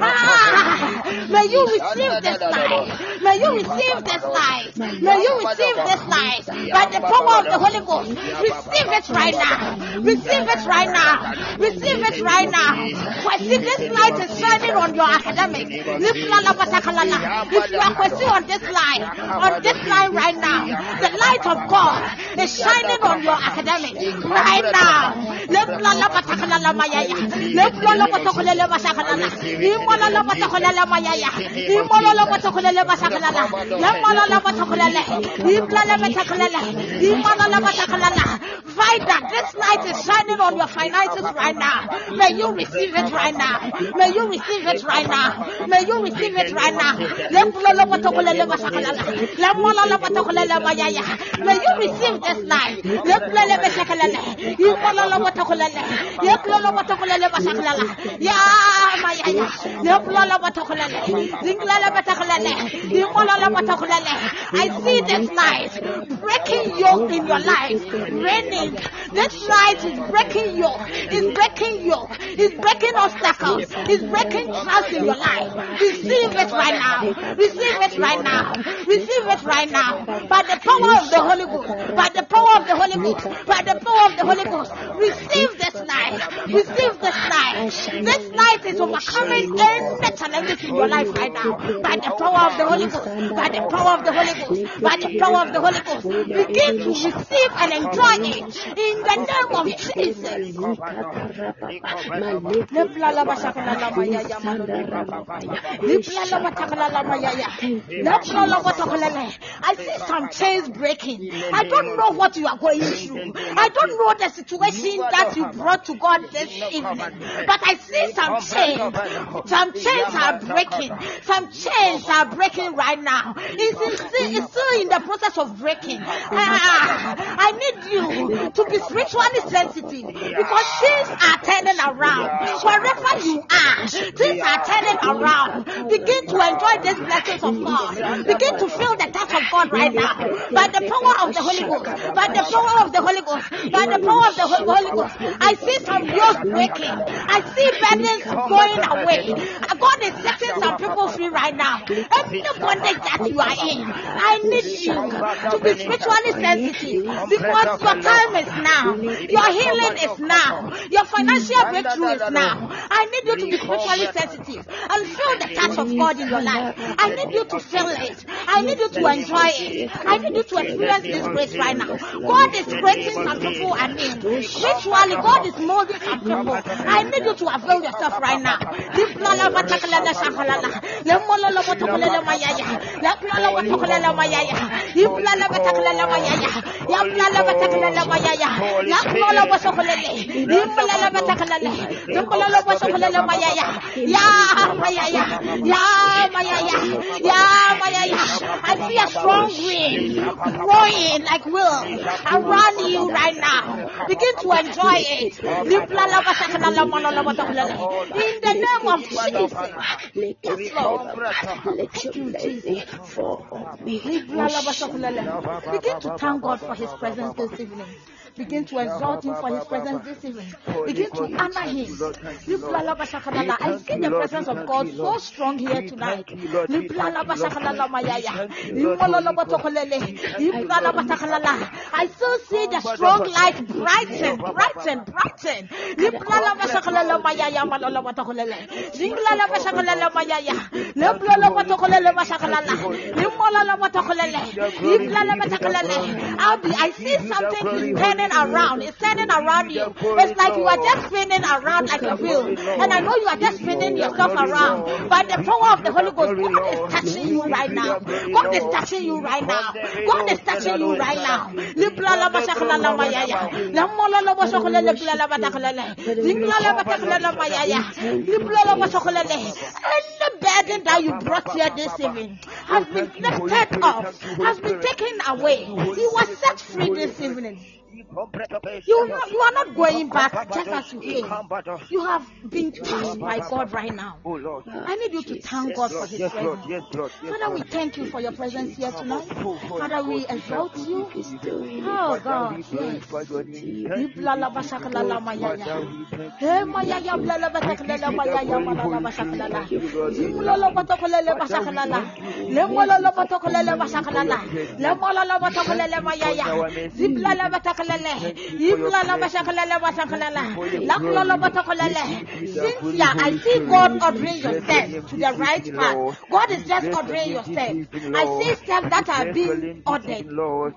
Ah, May you receive this light. May you receive this light. May you receive this light by the power of the Holy Ghost. Receive it right now. Receive it right now. Receive it right now. For see this light is shining on your academics. If you are question on this line, on this line right now, the light of God is shining on your academics right now. Liklala bataklala mayaya. Liklala bataklala bashaklala. Imolala bataklala mayaya. Imolala bataklala bashaklala. Yamolala bataklala. Imolala bataklala. Imolala bataklala. This light is shining on your finances right now. May you receive it right now. May you receive it right now. May you receive it right now. May you receive this light. Lemolala I see this light breaking yoke in your life. Raining. This light is breaking yoke. It's breaking yoke. It's breaking obstacles. It's breaking trust in your life. Receive it right now. Receive it right now. Receive it right now. By the power of the Holy Ghost. By the power of the Holy Ghost. By the power of the Holy Ghost. Receive this light. Receive this light. This light is overcoming any challenges in your life right now. By the power of the Holy Ghost. By the power of the Holy Ghost. By the power of the Holy Ghost. Begin to receive and enjoy it in the name of Jesus. I see some chains breaking. I don't know what you are going through. I don't know the situation that you brought to God this evening. But I see some chains. Some chains are breaking. Some chains are breaking right now. It's, in, it's still in the process of breaking. Ah, I need you to be spiritually sensitive because things are turning around. Wherever you are, things are turning around. Begin to enjoy these blessings of God. Begin to feel the touch of God right now. By the power of the Holy Ghost. By the power of the Holy Ghost. By the power of the Holy Ghost. I see some yokes breaking. I see burdens going away. God is setting some people free right now. Any bondage that you are in, I need you to be spiritually sensitive because your time is now. Your healing is now. Your financial breakthrough is now. I need you to be spiritually sensitive and feel the touch of God in your life. I need you to feel it. I need you to enjoy it. I need you to experience this grace right now. God is creating some people and me. Spiritually, God is molding some people. I need you to avail yourself right now. Liplala I see a strong wind blowing like will around you right now. Begin to enjoy it. Liplala batakalala mololo bosokolele. In the name of Jesus. Let your blessing fall on me. Liplala bosokolele. Begin to thank God for His presence this evening. Begin to exalt Him for His presence this evening. Begin to honor Him. I see the presence of God so strong here tonight. I still see the strong light brighten, brighten, brighten. I see something is turning around. It's turning around you. It's like you are just spinning around like a wheel. And I know you are just spinning yourself around. But the power of the Holy Ghost, God is touching you right now. God is touching you right now. God is touching you right now. Bashakalele. Any burden that you brought here this evening has been lifted off, has been taken away. You were set free this evening. You, not, you are not going back. Just as you came. You have been touched by God right now. Oh I need you to thank God for His Yes, presence. Yes, Lord. Father, we thank you for your presence here tonight. Father, we exalt you. Oh God, yes. Glorify your name. Thank you, Iblala Jesus. bashakalala mayaya. Father, we thank you. Hey mayaya blala batakalala mayaya malala bashakalala. Zimlolo batakalele bashakalala. Lemololo batakalele bashakalala. Lemololo batakalele mayaya. Ziblala batakalele. Iblala bashakalele bashakalala. Laklolo batakalele. Cynthia, I see God ordering your steps to the right path. God is just ordering your steps. I see steps that are being ordered.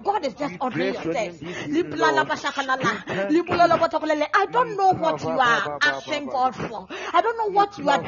God is just ordering your steps. Liplala bashakalala. Liplala batakalele. I don't know what you are asking God for. I don't know what you are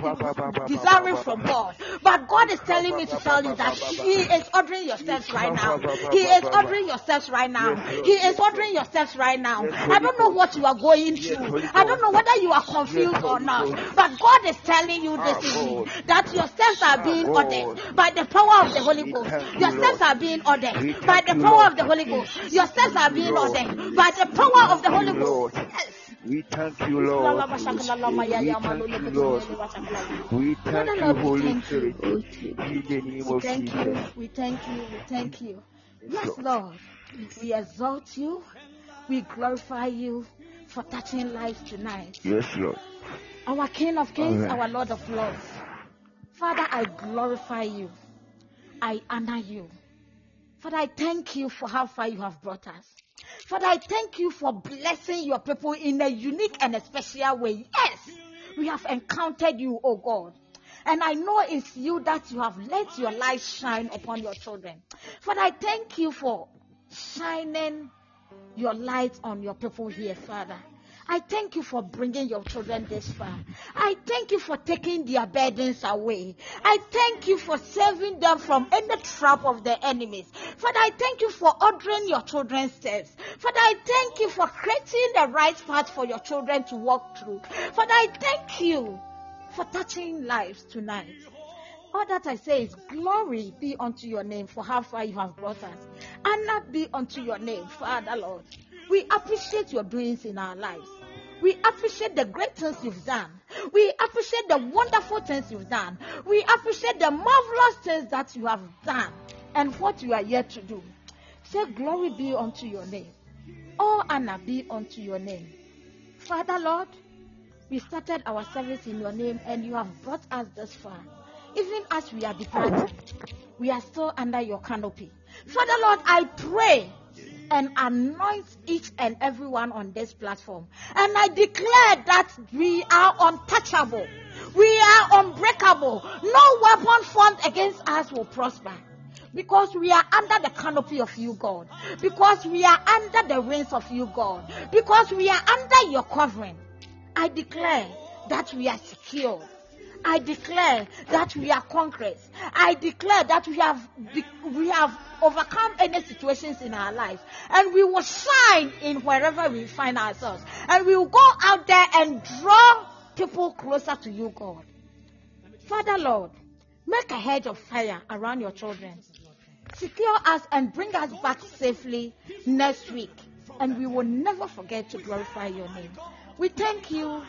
desiring from God. But God is telling me to tell you that He is ordering your steps right now. He is ordering your steps right now. He is ordering your steps right now. I don't know what you are going through. I don't know whether you are confused or not. But God is telling you this evening that your steps are being ordered by the power of the Holy Ghost. Your steps are being ordered by the power of the Holy Ghost. Your steps are being ordered by the power of the Holy Ghost. We thank you, Lord. We thank you, Lord. We thank you, Holy Spirit. Thank you. In the name We of thank you. Jesus. We thank you. We thank you. Yes, Lord. We exalt you. We glorify you for touching lives tonight. Yes, Lord. Our King of Kings, our Lord of Lords. Father, I glorify you. I honor you. Father, I thank you for how far you have brought us. Father, I thank you for blessing your people in a unique and a special way. Yes, we have encountered you, oh God. And I know it's you that you have let your light shine upon your children. Father, I thank you for shining your light on your people here, Father. I thank you for bringing your children this far. I thank you for taking their burdens away. I thank you for saving them from any trap of the enemies. Father, I thank you for ordering your children's steps. Father, I thank you for creating the right path for your children to walk through. Father, I thank you for touching lives tonight. All that I say is glory be unto your name for how far you have brought us. Honor be unto your name, Father Lord. We appreciate your doings in our lives. We appreciate the great things you've done. We appreciate the wonderful things you've done. We appreciate the marvelous things that you have done and what you are yet to do. Say, Glory be unto your name. All honor be unto your name. Father Lord, we started our service in your name and you have brought us this far. Even as we are departing, we are still under your canopy. Father Lord, I pray and anoint each and everyone on this platform. And I declare that we are untouchable. We are unbreakable. No weapon formed against us will prosper. Because we are under the canopy of you, God. Because we are under the wings of you, God. Because we are under your covering. I declare that we are secure. I declare that we are conquerors. I declare that we have we have overcome any situations in our life. And we will shine in wherever we find ourselves. And we will go out there and draw people closer to you, God. Father, Lord, make a hedge of fire around your children. Secure us and bring us back safely next week. And we will never forget to glorify your name. We thank you.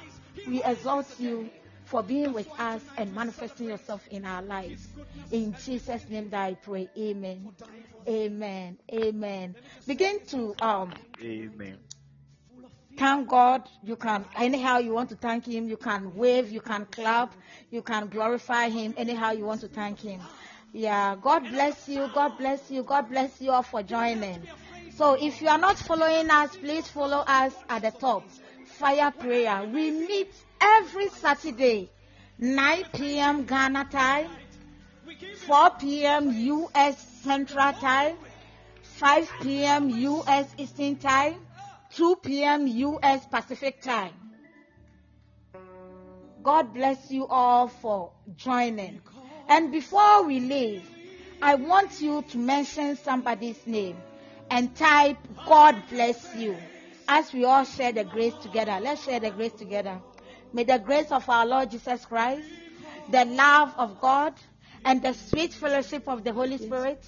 We exalt you for being with us and manifesting yourself in our lives. In Jesus' name that I pray. Amen. Amen. Amen. Begin to um Amen. thank God. You can anyhow you want to thank him, you can wave, you can clap, you can glorify him anyhow you want to thank him. Yeah, God bless you, God bless you, God bless you all for joining. So if you are not following us, please follow us at the top. Fire prayer. We meet every Saturday, 9 p.m. Ghana time, 4 p.m. U.S. Central Time, 5 p.m. U.S. Eastern Time, 2 p.m. U.S. Pacific Time. God bless you all for joining. And before we leave, I want you to mention somebody's name and type God bless you as we all share the grace together. Let's share the grace together. May the grace of our Lord Jesus Christ, the love of God, and the sweet fellowship of the Holy Spirit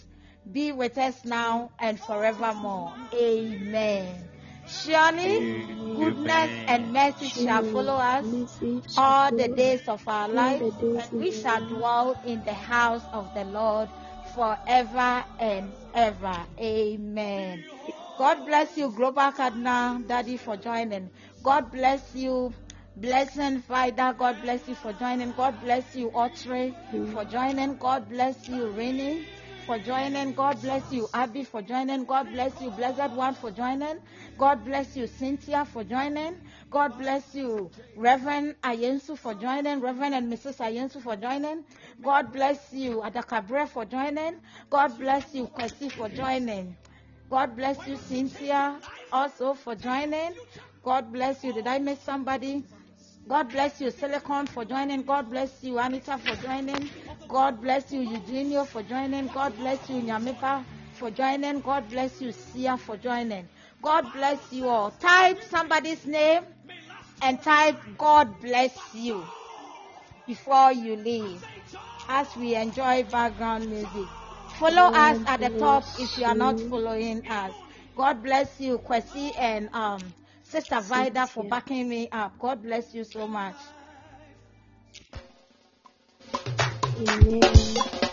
be with us now and forevermore. Amen. Surely goodness and mercy shall follow us all the days of our life, and we shall dwell in the house of the Lord forever and ever. Amen. God bless you, Global Cardinal Daddy, for joining. God bless you, Blessing Vida. God bless you for joining. God bless you, Autry, for joining. God bless you, Rennie, for joining. God bless you, Abby, for joining. God bless you, Blessed One, for joining. God bless you, Cynthia, for joining. God bless you, Reverend Ayensu, for joining. Reverend and Mrs. Ayensu, for joining. God bless you, Adakabre, for joining. God bless you, Kwesi, for joining. God bless you, Cynthia, also for joining. God bless you. Did I miss somebody? God bless you, Silicon, for joining. God bless you, Anita, for joining. God bless you, Eugenio, for joining. God bless you, Nyamipa, for joining. God bless you, Sia, for joining. God bless you all. Type somebody's name and type God bless you before you leave as we enjoy background music. Follow us at the top if you are not following us. God bless you, Kwesi and um, Sister Vida, for backing me up. God bless you so much. Amen.